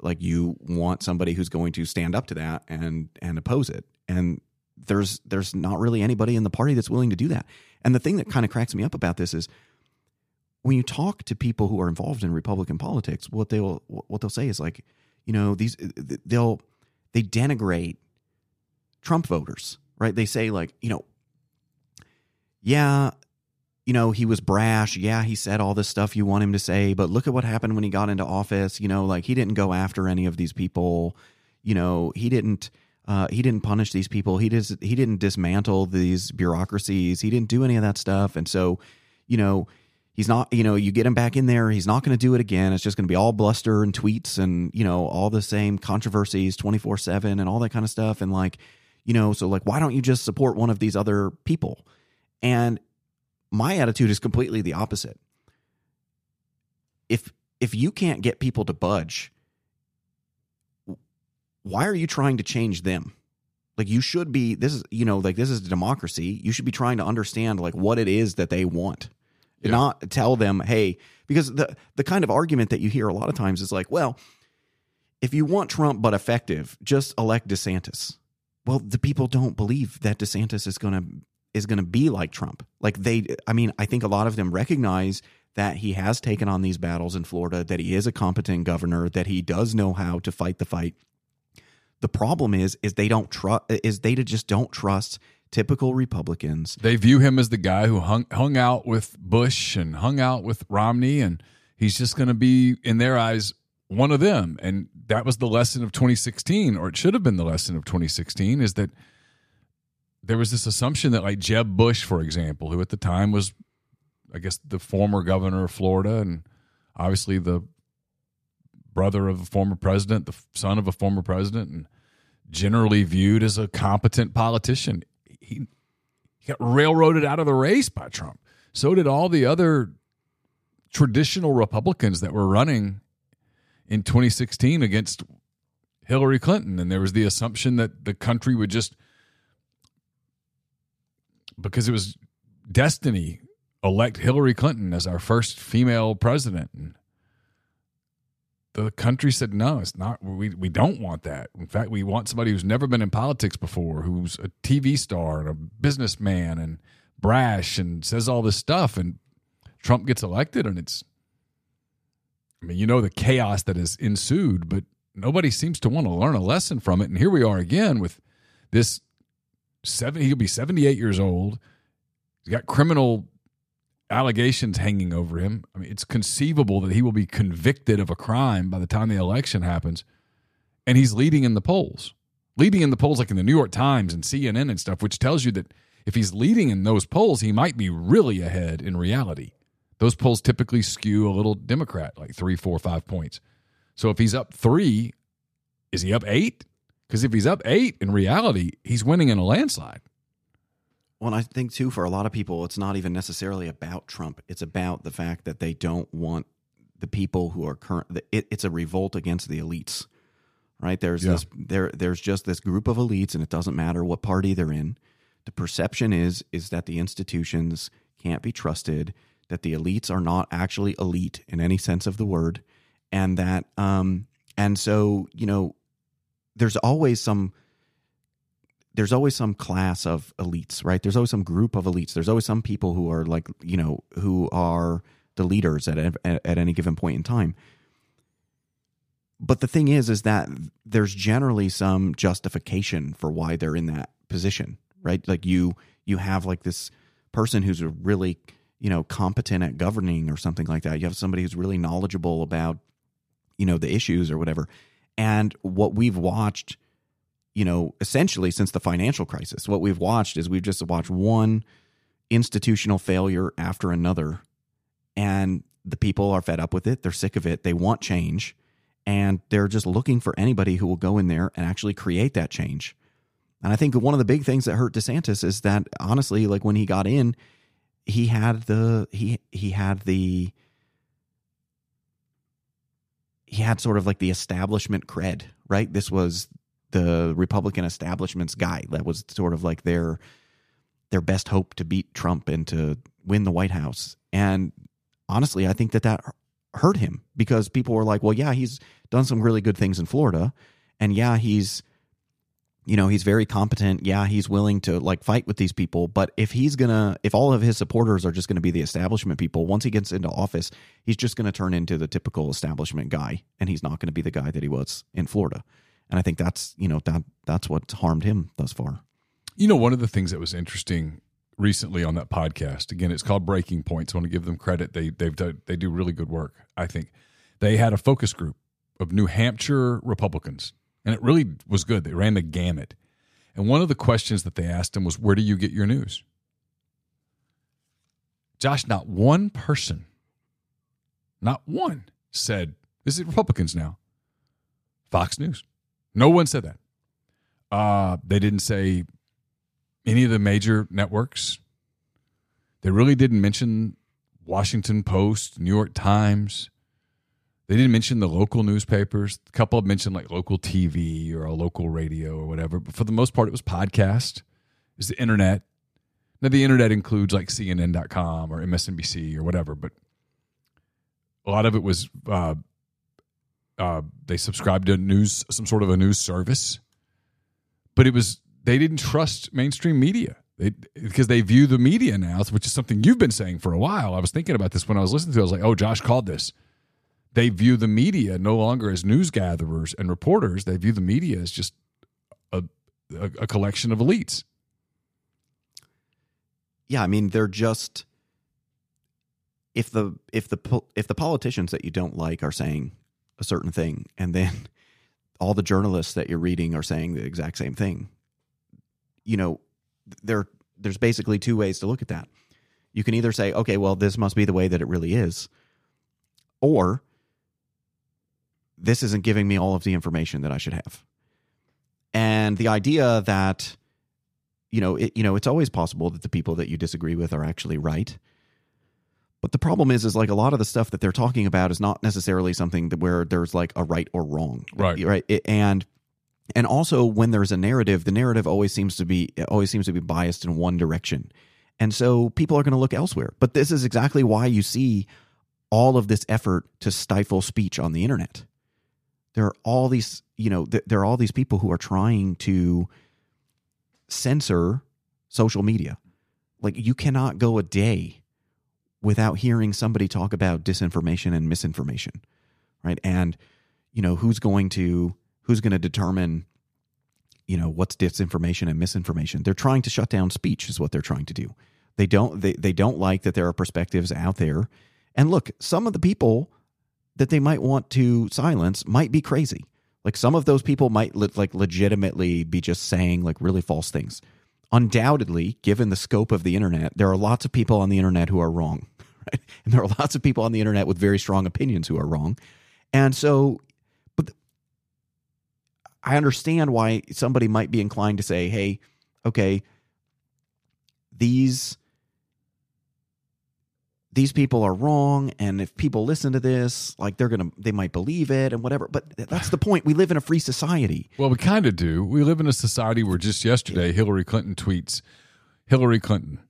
Like you want somebody who's going to stand up to that and and oppose it. And there's there's not really anybody in the party that's willing to do that. And the thing that kind of cracks me up about this is when you talk to people who are involved in Republican politics, what they'll what they'll say is like, you know, these they'll they denigrate Trump voters, right? They say like, you know, yeah, you know, he was brash. Yeah, he said all this stuff you want him to say, but look at what happened when he got into office. You know, like he didn't go after any of these people. You know, he didn't uh, he didn't punish these people. He does he didn't dismantle these bureaucracies. He didn't do any of that stuff. And so, you know, he's not. You know, you get him back in there, he's not going to do it again. It's just going to be all bluster and tweets and you know all the same controversies twenty four seven and all that kind of stuff. And like, you know, so like, why don't you just support one of these other people? And my attitude is completely the opposite. If if you can't get people to budge, why are you trying to change them? Like you should be this is you know like this is a democracy. You should be trying to understand like what it is that they want. Yeah. Not tell them, "Hey, because the the kind of argument that you hear a lot of times is like, well, if you want Trump but effective, just elect DeSantis. Well, the people don't believe that DeSantis is going to is going to be like Trump. Like they I mean, I think a lot of them recognize that he has taken on these battles in Florida, that he is a competent governor, that he does know how to fight the fight. The problem is is they don't trust is they just don't trust typical Republicans. They view him as the guy who hung hung out with Bush and hung out with Romney, and he's just going to be, in their eyes, one of them. And that was the lesson of 2016, or it should have been the lesson of 2016, is that there was this assumption that, like Jeb Bush, for example, who at the time was, I guess, the former governor of Florida, and obviously the brother of a former president, the son of a former president, and generally viewed as a competent politician. He, he got railroaded out of the race by Trump. So did all the other traditional Republicans that were running in 2016 against Hillary Clinton. And there was the assumption that the country would just, because it was destiny, elect Hillary Clinton as our first female president. And the country said, no, it's not. We, we don't want that. In fact, we want somebody who's never been in politics before, who's a TV star and a businessman and brash and says all this stuff. And Trump gets elected, and it's, I mean, you know, the chaos that has ensued, but nobody seems to want to learn a lesson from it. And here we are again with this seven, he'll be 78 years old. He's got criminal allegations hanging over him. I mean, it's conceivable that he will be convicted of a crime by the time the election happens, and he's leading in the polls. leading in the polls like in the New York Times and CNN and stuff, which tells you that if he's leading in those polls, he might be really ahead in reality. Those polls typically skew a little Democrat, like three, four, five points. So if he's up three, is he up eight? Because if he's up eight in reality, he's winning in a landslide. Well, I think too, for a lot of people, it's not even necessarily about Trump. It's about the fact that they don't want the people who are current. It, it's a revolt against the elites, right? There's yeah. this there. There's just this group of elites, and it doesn't matter what party they're in. The perception is is that the institutions can't be trusted, that the elites are not actually elite in any sense of the word, and that um and so you know, there's always some there's always some class of elites, right? There's always some group of elites. There's always some people who are like, you know, who are the leaders at at, at any given point in time. But the thing is, is that there's generally some justification for why they're in that position, right? Like you, you have like this person who's really, you know, competent at governing or something like that. You have somebody who's really knowledgeable about, you know, the issues or whatever. And what we've watched you know, essentially since the financial crisis. What we've watched is we've just watched one institutional failure after another. And the people are fed up with it. They're sick of it. They want change. And they're just looking for anybody who will go in there and actually create that change. And I think one of the big things that hurt DeSantis is that honestly, like when he got in, he had the he he had the he had sort of like the establishment cred, right? This was the Republican establishment's guy. That was sort of like their their best hope to beat Trump and to win the White House. And honestly, I think that that hurt him because people were like, "Well, yeah, he's done some really good things in Florida, and yeah, he's." You know, he's very competent. Yeah, he's willing to like fight with these people. But if he's gonna, if all of his supporters are just gonna be the establishment people, once he gets into office, he's just gonna turn into the typical establishment guy, and he's not gonna be the guy that he was in Florida and I think that's you know that that's what's harmed him thus far. You know, one of the things that was interesting recently on that podcast. Again, it's called Breaking Points. I want to give them credit. They they've done, they do really good work. I think they had a focus group of New Hampshire Republicans, and it really was good. They ran the gamut. And one of the questions that they asked him was, "Where do you get your news?" Josh, not one person, not one said, "This is Republicans now." Fox News. No one said that. Uh, they didn't say any of the major networks. They really didn't mention Washington Post, New York Times. They didn't mention the local newspapers. A couple of mentioned like local TV or a local radio or whatever. But for the most part, it was podcast. It's the internet. Now the internet includes like CNN.com or MSNBC or whatever, but a lot of it was uh, uh, they subscribed to news, some sort of a news service, but it was they didn't trust mainstream media they, because they view the media now, which is something you've been saying for a while. I was thinking about this when I was listening to. it. I was like, oh, Josh called this. They view the media no longer as news gatherers and reporters. They view the media as just a, a, a collection of elites. Yeah, I mean, they're just if the if the if the politicians that you don't like are saying a certain thing and then <laughs> all the journalists that you're reading are saying the exact same thing you know there there's basically two ways to look at that you can either say okay well this must be the way that it really is or this isn't giving me all of the information that I should have and the idea that you know it, you know it's always possible that the people that you disagree with are actually right but the problem is, is like a lot of the stuff that they're talking about is not necessarily something that where there's like a right or wrong, right? Right, it, and and also when there's a narrative, the narrative always seems to be always seems to be biased in one direction, and so people are going to look elsewhere. But this is exactly why you see all of this effort to stifle speech on the internet. There are all these, you know, th- there are all these people who are trying to censor social media. Like you cannot go a day without hearing somebody talk about disinformation and misinformation right? And you know who's going to who's going to determine you know what's disinformation and misinformation? They're trying to shut down speech is what they're trying to do. They don't they, they don't like that there are perspectives out there. And look some of the people that they might want to silence might be crazy Like some of those people might le- like legitimately be just saying like really false things. Undoubtedly, given the scope of the internet, there are lots of people on the internet who are wrong, <laughs> right? And there are lots of people on the internet with very strong opinions who are wrong. And so, but I understand why somebody might be inclined to say, "Hey, okay, these these people are wrong and if people listen to this like they're gonna they might believe it and whatever but that's the point we live in a free society Well, we kind of do. We live in a society where just yesterday Hillary Clinton tweets, Hillary Clinton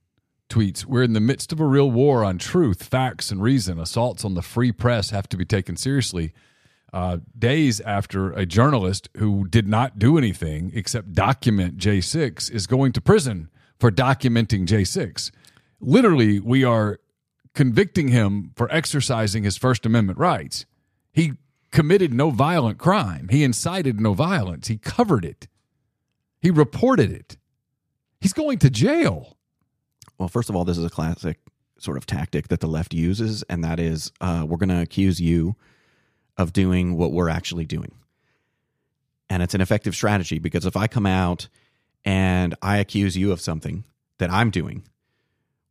tweets, We're in the midst of a real war on truth, facts, and reason. Assaults on the free press have to be taken seriously. Uh, days after a journalist who did not do anything except document J6 is going to prison for documenting J6. Literally, we are convicting him for exercising his First Amendment rights. He committed no violent crime. He incited no violence. He covered it. He reported it. He's going to jail. well first of all this is a classic sort of tactic that the left uses and that is uh, we're going to accuse you of doing what we're actually doing and it's an effective strategy because if i come out and i accuse you of something that i'm doing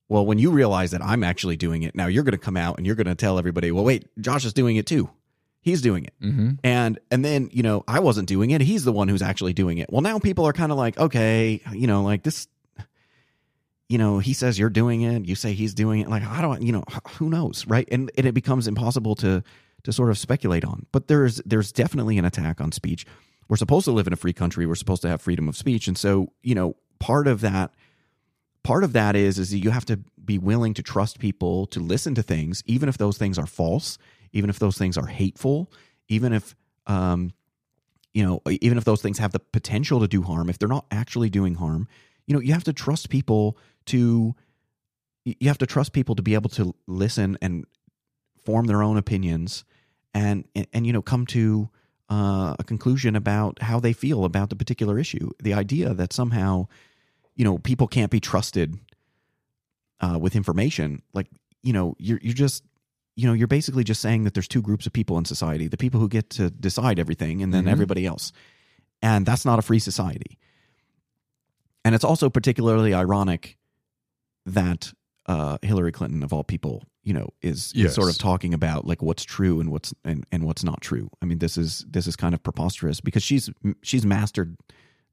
well when you realize that i'm actually doing it now you're going to come out and you're going to tell everybody well wait josh is doing it too. He's doing it. Mm-hmm. and and then you know i wasn't doing it. He's the one who's actually doing it. Well now people are kind of like okay you know like this you know he says you're doing it. You say he's doing it. Like i don't you know who knows right? And, and it becomes impossible to to sort of speculate on. But there's there's definitely an attack on speech. We're supposed to live in a free country. We're supposed to have freedom of speech. And so you know part of that part of that is is that you have to be willing to trust people to listen to things even if those things are false even if those things are hateful even if um you know even if those things have the potential to do harm if they're not actually doing harm you know you have to trust people to you have to trust people to be able to listen and form their own opinions and and, and you know come to uh, a conclusion about how they feel about the particular issue. The idea that somehow you know people can't be trusted uh, with information. Like you know you're you're just you know you're basically just saying that there's two groups of people in society the people who get to decide everything and then Mhm. everybody else. And that's not a free society. And it's also particularly ironic that uh, Hillary Clinton of all people you know is, is sort of talking about like what's true and what's and, and what's not true. I mean this is this is kind of preposterous because she's she's mastered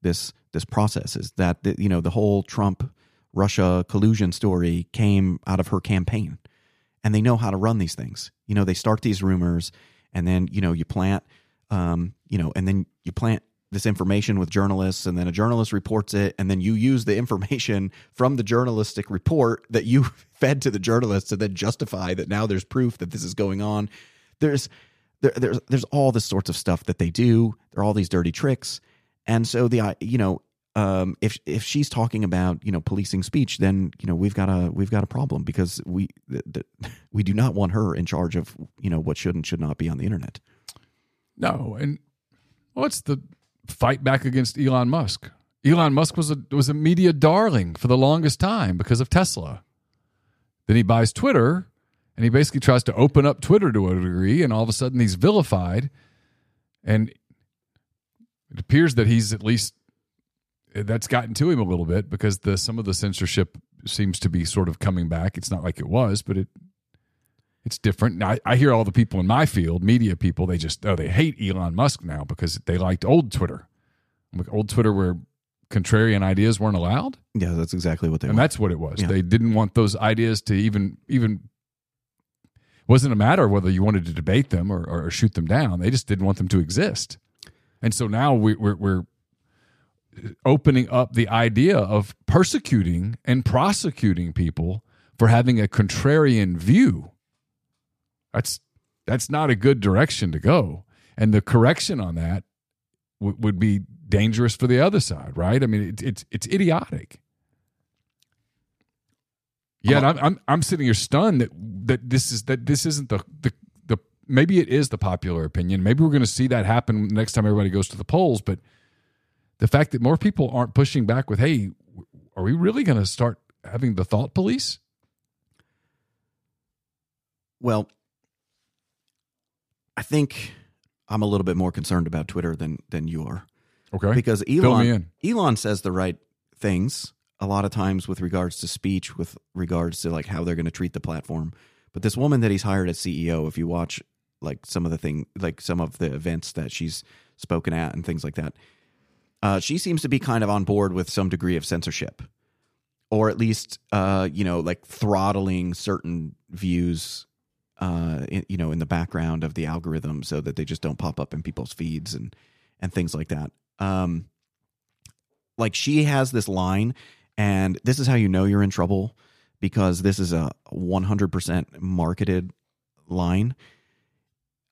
this this process is that the, you know the whole Trump Russia collusion story came out of her campaign. And they know how to run these things. You know they start these rumors and then you know you plant um you know and then you plant this information with journalists and then a journalist reports it and then you use the information from the journalistic report that you <laughs> fed to the journalists to then justify that now there's proof that this is going on. There's there, there's there's all this sorts of stuff that they do. There are all these dirty tricks and so the you know um, if if she's talking about you know policing speech, then you know we've got a we've got a problem because we the, the, <laughs> we do not want her in charge of you know what should and should not be on the internet. No, and what's the fight back against Elon Musk? Elon Musk was a was a media darling for the longest time because of Tesla. Then he buys Twitter, and he basically tries to open up Twitter to a degree, and all of a sudden he's vilified, and it appears that he's at least that's gotten to him a little bit because the some of the censorship seems to be sort of coming back. It's not like it was, but it it's different. Now, I, I hear all the people in my field, media people, they just oh they hate Elon Musk now because they liked old Twitter, like old Twitter where contrarian ideas weren't allowed, Yeah, that's exactly what they and want. that's what it was. Yeah. They didn't want those ideas to even even wasn't a matter of whether you wanted to debate them or, or shoot them down. They just didn't want them to exist, and so now we, we're we're opening up the idea of persecuting and prosecuting people for having a contrarian view. That's that's not a good direction to go, and the correction on that w- would be dangerous for the other side, right? I mean, it, it's it's idiotic. Yeah, I'm, I'm I'm sitting here stunned that that this is that this isn't the the the maybe it is the popular opinion. Maybe we're going to see that happen next time everybody goes to the polls, but the fact that more people aren't pushing back with, "Hey, are we really going to start having the thought police?" Well, I think I'm a little bit more concerned about Twitter than than you are Okay. because Elon. Elon says the right things a lot of times with regards to speech, with regards to like how they're going to treat the platform. But this woman that he's hired as CEO, if you watch like some of the thing, like some of the events that she's spoken at and things like that, uh, she seems to be kind of on board with some degree of censorship, or at least uh, you know like throttling certain views. Uh, in, you know, in the background of the algorithm, so that they just don't pop up in people's feeds and and things like that. Um, like she has this line and this is how you know you're in trouble because this is a 100% marketed line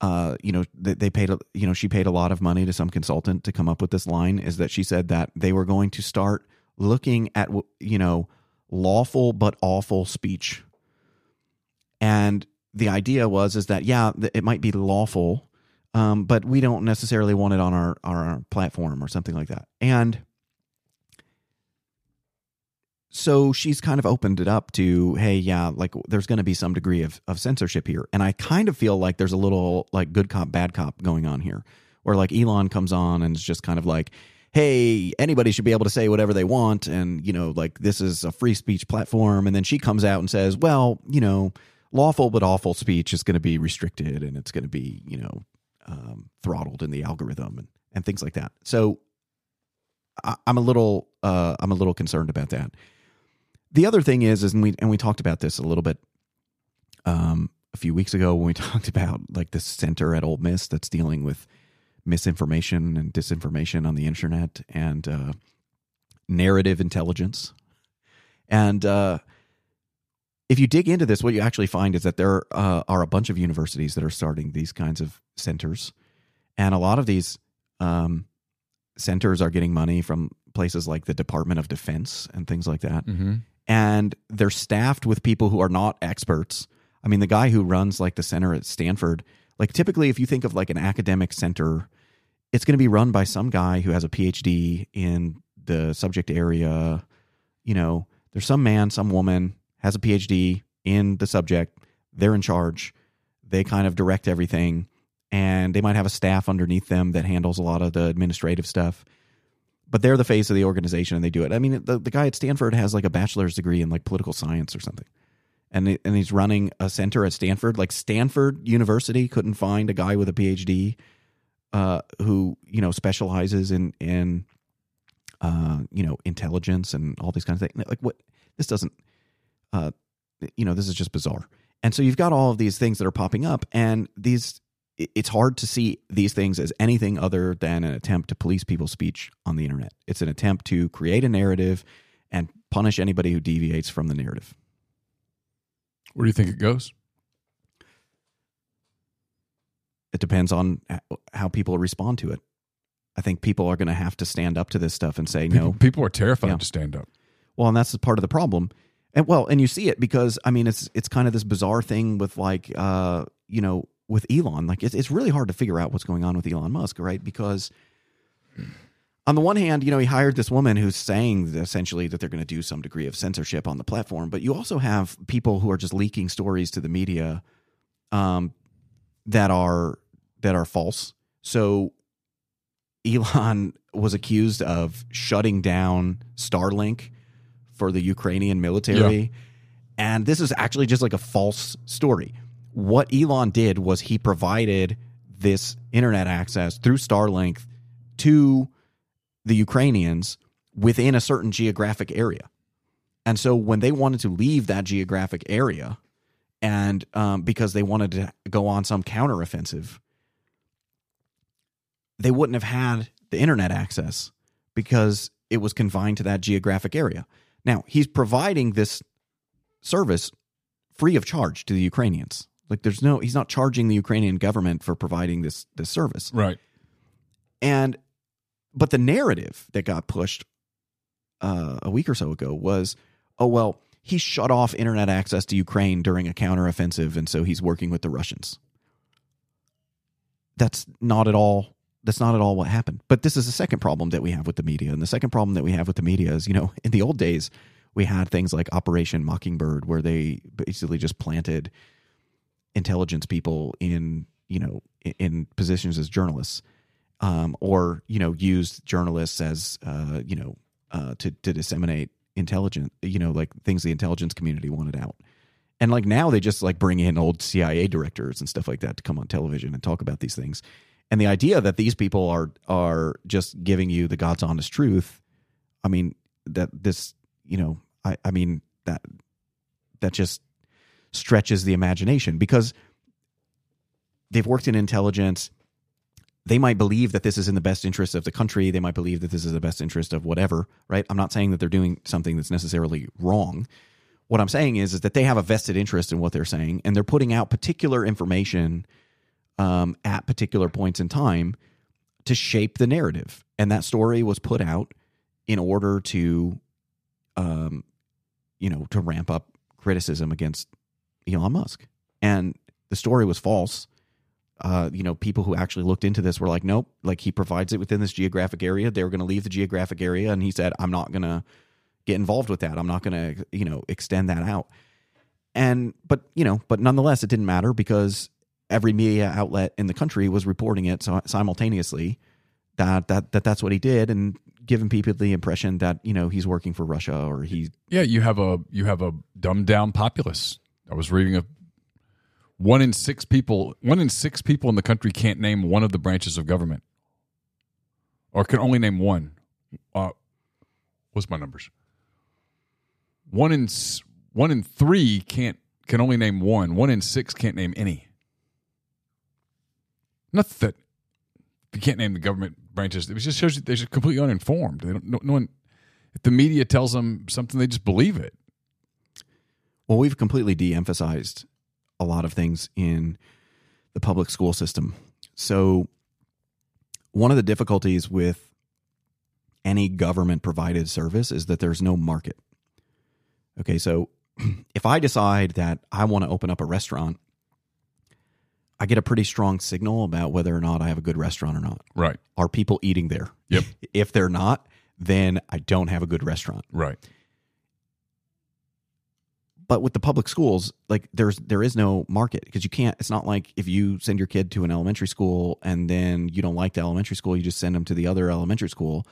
uh you know they, they paid you know she paid a lot of money to some consultant to come up with this line is that she said that they were going to start looking at you know lawful but awful speech. And the idea was is that yeah it might be lawful um, but we don't necessarily want it on our our platform or something like that. And so she's kind of opened it up to hey yeah like there's going to be some degree of, of censorship here. And i kind of feel like there's a little like good cop bad cop going on here. Where like elon comes on and is just kind of like hey anybody should be able to say whatever they want. And you know like this is a free speech platform. And then she comes out and says well you know lawful but awful speech is going to be restricted and it's going to be you know um, throttled in the algorithm and, and things like that. So i'm a little uh, i'm a little concerned about that the other thing is, is and we and we talked about this a little bit um, a few weeks ago when we <laughs> talked about like the center at Ole Miss that's dealing with misinformation and disinformation on the internet and uh, narrative intelligence. And uh, if you dig into this, what you actually find is that there uh, are a bunch of universities that are starting these kinds of centers, and a lot of these um, centers are getting money from places like the Department of Defense and things like that Mm-hmm. And they're staffed with people who are not experts. I mean, the guy who runs like the center at Stanford, like typically, if you think of like an academic center, it's going to be run by some guy who has a PhD in the subject area. You know, there's some man, some woman has a PhD in the subject. They're in charge. They kind of direct everything, and they might have a staff underneath them that handles a lot of the administrative stuff but they're the face of the organization and they do it. I mean, the, the guy at Stanford has like a bachelor's degree in like political science or something. And, and he's running a center at Stanford. Like Stanford University couldn't find a guy with a PhD uh, who, you know, specializes in, in uh, you know, intelligence and all these kinds of things. Like what, this doesn't, uh, you know, this is just bizarre. And so you've got all of these things that are popping up and these, it's hard to see these things as anything other than an attempt to police people's speech on the internet. It's an attempt to create a narrative and punish anybody who deviates from the narrative. Where do you think it goes? It depends on how people respond to it. I think people are going to have to stand up to this stuff and say People, no. people are terrified Yeah. to stand up. Well, and that's part of the problem. And well, and you see it because I mean, it's it's kind of this bizarre thing with like uh, you know, with Elon. Like it's it's really hard to figure out what's going on with Elon Musk, right? Because on the one hand, you know, he hired this woman who's saying that essentially that they're going to do some degree of censorship on the platform, but you also have people who are just leaking stories to the media um, that are that are false. So Elon <laughs> was accused of shutting down Starlink for the Ukrainian military. And this is actually just like a false story. What Elon did was he provided this internet access through Starlink to the Ukrainians within a certain geographic area. And so when they wanted to leave that geographic area, and um, because they wanted to go on some counteroffensive, they wouldn't have had the internet access because it was confined to that geographic area. Now, he's providing this service free of charge to the Ukrainians. Like there's no he's not charging the Ukrainian government for providing this this service. Right. And but the narrative that got pushed uh, a week or so ago was, oh well, he shut off internet access to Ukraine during a counteroffensive, and so he's working with the Russians. That's not at all. That's not at all what happened. But this is the second problem that we have with the media, and the second problem that we have with the media is, you know, in the old days, we had things like Operation Mockingbird, where they basically just planted intelligence people in you know in, positions as journalists um, or you know used journalists as uh, you know uh, to to disseminate intelligence you know like things the intelligence community wanted out. And like now they just like bring in old CIA directors and stuff like that to come on television and talk about these things. And the idea that these people are are just giving you the God's honest truth I mean that this you know I I mean that that just stretches the imagination because they've worked in intelligence. They might believe that this is in the best interest of the country. They might believe that this is the best interest of whatever right? I'm not saying that they're doing something that's necessarily wrong. What i'm saying is, is that they have a vested interest in what they're saying and they're putting out particular information um, at particular points in time to shape the narrative. And that story was put out in order to um, you know to ramp up criticism against elon musk and the story was false uh, you know, people who actually looked into this were like, nope, like he provides it within this geographic area. They were going to leave the geographic area, and he said, I'm not going to get involved with that. I'm not going to, you know, extend that out. And but you know, but nonetheless, it didn't matter because every media outlet in the country was reporting it so simultaneously that that that that's what he did and giving people the impression that you know he's working for Russia or he yeah you have a you have a dumbed down populace. I was reading a one in six people one in six people in the country can't name one of the branches of government. Or can only name one. Uh, what's my numbers? One in one in three can't can only name one. One in six can't name any. Not that you can't name the government branches. It just shows you they're just completely uninformed. They don't no, no one if the media tells them something they just believe it well we've completely de-emphasized a lot of things in the public school system. So, one of the difficulties with any government provided service is that there's no market. Okay, so <clears throat> if I decide that I want to open up a restaurant, I get a pretty strong signal about whether or not I have a good restaurant or not. Right. Are people eating there? Yep. <laughs> If they're not, then I don't have a good restaurant. Right. But with the public schools, like there's there is no market because you can't. It's not like if you send your kid to an elementary school and then you don't like the elementary school, you just send them to the other elementary school.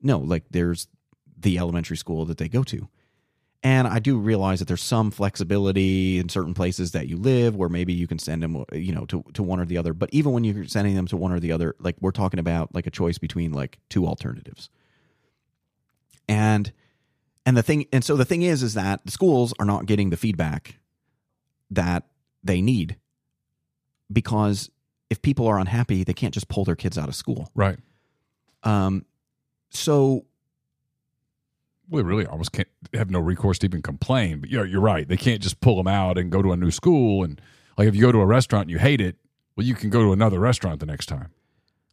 No, like there's the elementary school that they go to. And I do realize that there's some flexibility in certain places that you live where maybe you can send them, you know, to, to one or the other. But even when you're sending them to one or the other, like we're talking about like a choice between like two alternatives. And and the thing and so the thing is is that the schools are not getting the feedback that they need because if people are unhappy they can't just pull their kids out of school right um so they really almost can't have no recourse to even complain. But you're, you're right; they can't just pull them out and go to a new school. And like if you go to a restaurant and you hate it, well, you can go to another restaurant the next time.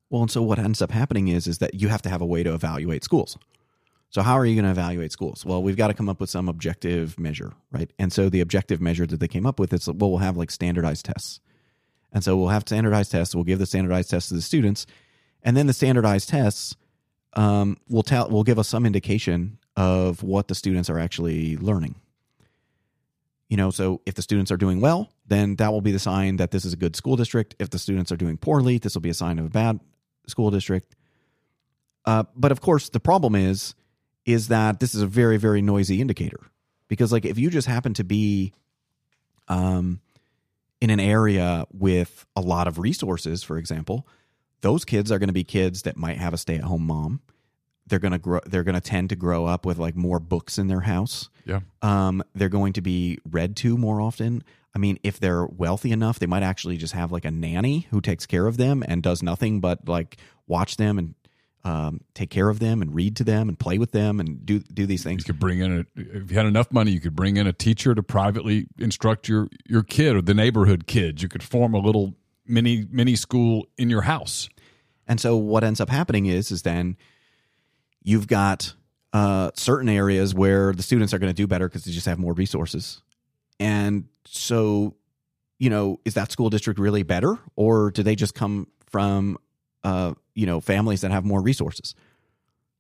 well and so what ends up happening is is that you have to have a way to evaluate schools so how are you going to evaluate schools? Well we've got to come up with some objective measure right? And so the objective measure that they came up with is well we'll have like standardized tests. And so we'll have standardized tests. We'll give the standardized tests to the students. And then the standardized tests um, will tell will give us some indication of what the students are actually learning. You know so if the students are doing well then that will be the sign that this is a good school district. If the students are doing poorly this will be a sign of a bad school district. Uh, but of course the problem is is that this is a very very noisy indicator. Because like if you just happen to be um in an area with a lot of resources for example those kids are going to be kids that might have a stay-at-home mom. They're going to grow they're going to tend to grow up with like more books in their house. Yeah. um they're going to be read to more often. I mean if they're wealthy enough they might actually just have like a nanny who takes care of them and does nothing but like watch them and um, take care of them and read to them and play with them and do do these things. You could bring in a if you had enough money, you could bring in a teacher to privately instruct your your kid or the neighborhood kids. You could form a little mini mini school in your house. And so what ends up happening is is then you've got uh, certain areas where the students are going to do better because they just have more resources. And so, you know, is that school district really better, or do they just come from uh, you know families that have more resources?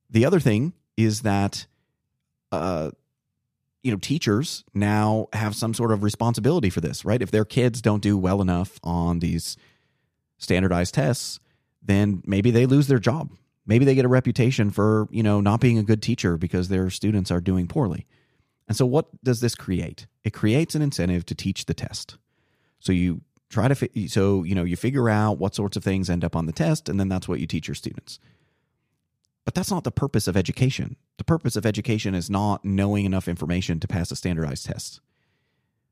The other thing is that uh, you know teachers now have some sort of responsibility for this, right? If their kids don't do well enough on these standardized tests, then maybe they lose their job. Maybe they get a reputation for, you know, not being a good teacher because their students are doing poorly. And so what does this create? It creates an incentive to teach the test. So you try to fi- so you know, you figure out what sorts of things end up on the test and then that's what you teach your students. But that's not the purpose of education. The purpose of education is not knowing enough information to pass a standardized test.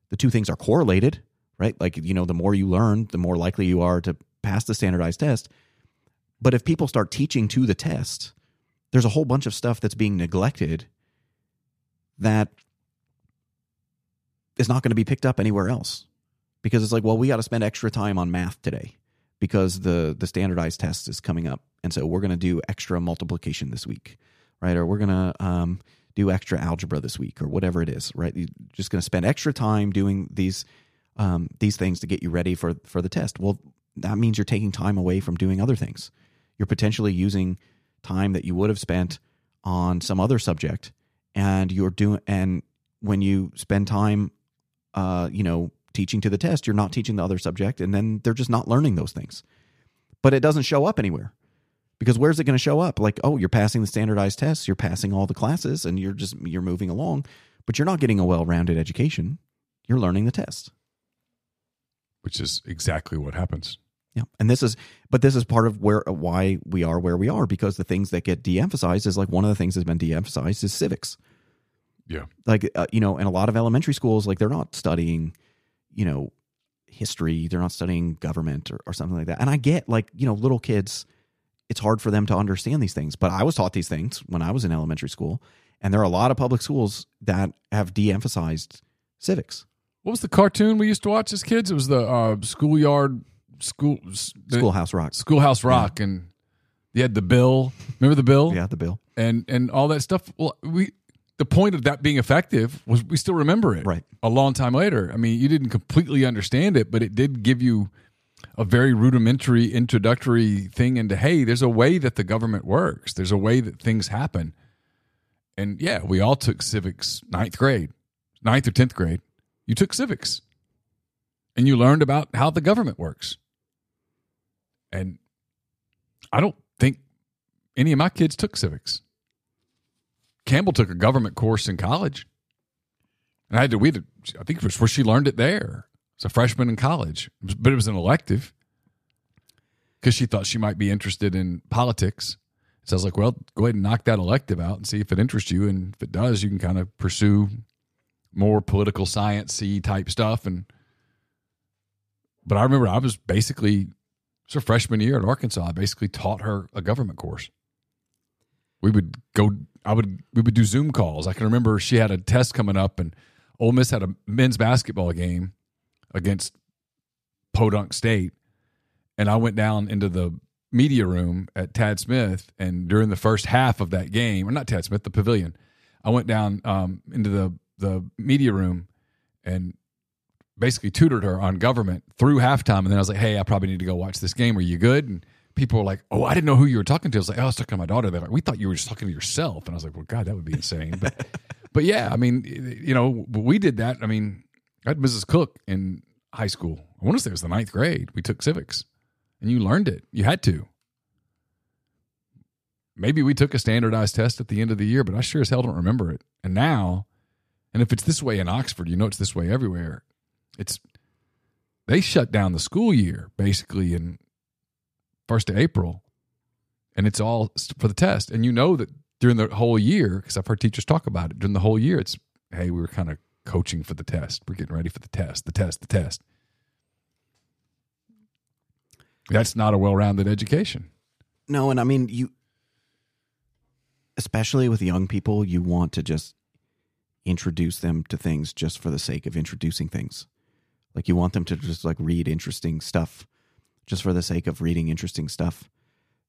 The two things are correlated, right? Like, you know, the more you learn, the more likely you are to pass the standardized test. But if people start teaching to the test, there's a whole bunch of stuff that's being neglected that is not going to be picked up anywhere else. Because it's like, well, we got to spend extra time on math today because the the standardized test is coming up, and so we're going to do extra multiplication this week, right? Or we're going to um, do extra algebra this week, or whatever it is, right? You're just going to spend extra time doing these um, these things to get you ready for for the test. Well, that means you're taking time away from doing other things. You're potentially using time that you would have spent on some other subject, and you're doing and when you spend time, uh, you know, teaching to the test, you're not teaching the other subject, and then they're just not learning those things. But it doesn't show up anywhere because where's it going to show up? Like, oh, you're passing the standardized tests, you're passing all the classes, and you're just you're moving along, but you're not getting a well-rounded education. You're learning the test. which is exactly what happens. Yeah, and this is, but this is part of where why we are where we are because the things that get de-emphasized is like one of the things that's been de-emphasized is civics. Yeah. Like uh, you know, in a lot of elementary schools, like they're not studying, you know, history. They're not studying government or, or something like that. And I get like you know, little kids, it's hard for them to understand these things. But I was taught these things when I was in elementary school, and there are a lot of public schools that have de-emphasized civics. What was the cartoon we used to watch as kids? It was the uh, schoolyard school Schoolhouse Rock. Schoolhouse Rock, and you had the bill. Remember the bill? Yeah, the bill. and and all that stuff. Well, we the point of that being effective was we still remember it Right. a long time later. I mean, you didn't completely understand it, but it did give you a very rudimentary introductory thing into hey, there's a way that the government works. There's a way that things happen. And yeah, we all took civics ninth grade, ninth or tenth grade. You took civics, and you learned about how the government works. And I don't think any of my kids took civics. Campbell took a government course in college, and I had to. We had to, I think it was where she learned it there. As a freshman in college, but it was an elective because she thought she might be interested in politics. So I was like, well, go ahead and knock that elective out and see if it interests you, and if it does, you can kind of pursue more political sciencey type stuff. And but I remember I was basically it's her freshman year at Arkansas. I basically taught her a government course. We would go. I would. We would do Zoom calls. I can remember she had a test coming up, and Ole Miss had a men's basketball game against Podunk State, and I went down into the media room at Tad Smith, and during the first half of that game, or not Tad Smith, the pavilion, I went down um, into the the media room and basically tutored her on government through halftime. And then I was like, hey, I probably need to go watch this game. Are you good? And people were like, oh, I didn't know who you were talking to. I was like, oh, I was talking to my daughter. They're like, we thought you were just talking to yourself. And I was like, well, God, that would be insane. But, <laughs> but yeah, I mean, you know, we did that. I mean, I had Mrs. Cook in high school. I want to say it was the ninth grade. We took civics and you learned it. You had to. Maybe we took a standardized test at the end of the year, but I sure as hell don't remember it. And now, and if it's this way in Oxford, you know it's this way everywhere. It's they shut down the school year basically in first of April, and it's all for the test. And you know that during the whole year, because I've heard teachers talk about it during the whole year, it's hey, we were kind of coaching for the test. We're getting ready for the test, the test, the test. That's not a well-rounded education. No, and I mean you especially with young people, you want to just introduce them to things just for the sake of introducing things. Like you want them to just like read interesting stuff just for the sake of reading interesting stuff.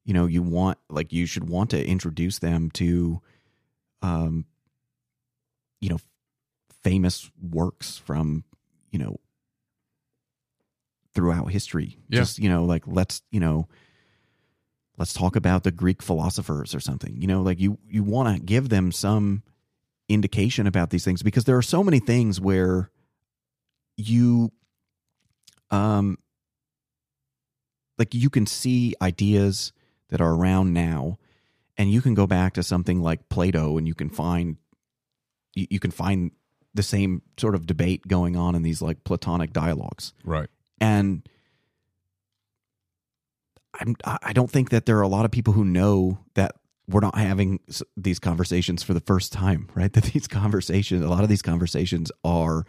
You know, you want like you should want to introduce them to um you know famous works from, you know, throughout history. Yeah. Just, you know, like let's, you know, let's talk about the Greek philosophers or something. You know, like you you want to give them some indication about these things because there are so many things where you um like you can see ideas that are around now and you can go back to something like Plato and you can find you, you can find the same sort of debate going on in these like platonic dialogues Right. and I'm, I don't think that there are a lot of people who know that we're not having these conversations for the first time, right? <laughs> That these conversations, a lot of these conversations are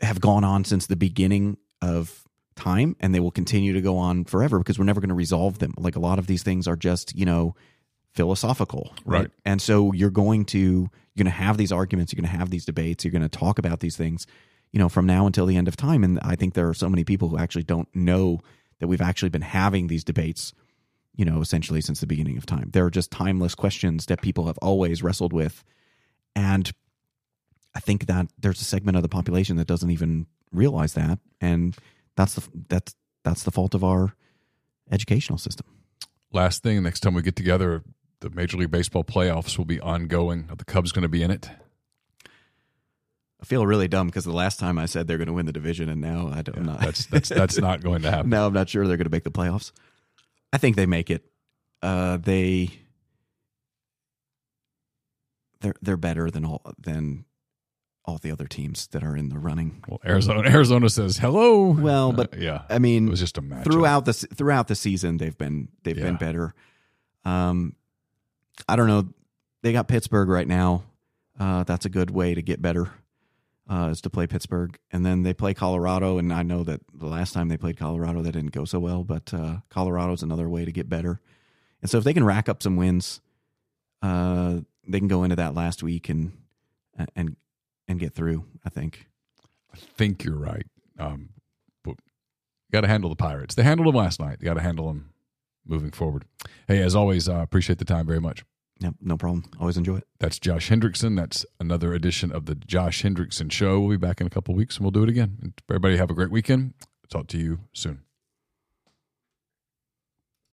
have gone on since the beginning of time, and they will continue to go on forever because we're never going to resolve them. Like a lot of these things are just, you know, philosophical, right? Right. And so you're going to you're going to have these arguments, you're going to have these debates, you're going to talk about these things, you know, from now until the end of time. And I think there are so many people who actually don't know that we've actually been having these debates, you know, essentially since the beginning of time. They're just timeless questions that people have always wrestled with. And I think that there's a segment of the population that doesn't even realize that. And that's the that's that's the fault of our educational system. Last thing, next time we get together, the Major League Baseball playoffs will be ongoing. Are the Cubs going to be in it? I feel really dumb because the last time I said they're going to win the division, and now I don't. Not. That's that's that's not going to happen. <laughs> now I'm not sure they're going to make the playoffs. I think they make it. Uh, they they're they're better than all than all the other teams that are in the running. Well, Arizona <laughs> Arizona says hello. Well, but Uh, yeah, I mean, it was just a match throughout the throughout the season, they've been they've been better. Um, I don't know. They got Pittsburgh right now. Uh, that's a good way to get better. Uh, is to play Pittsburgh, and then they play Colorado. And I know that the last time they played Colorado, that didn't go so well. But uh, Colorado's another way to get better. And so if they can rack up some wins, uh, they can go into that last week and and and get through. I think. I think you're right. Um, but got to handle the Pirates. They handled them last night. You got to handle them moving forward. Hey, as always, uh, appreciate the time very much. Yep, no problem. Always enjoy it. That's Josh Hendrickson. That's another edition of the Josh Hendrickson Show. We'll be back in a couple weeks and we'll do it again. Everybody have a great weekend. Talk to you soon.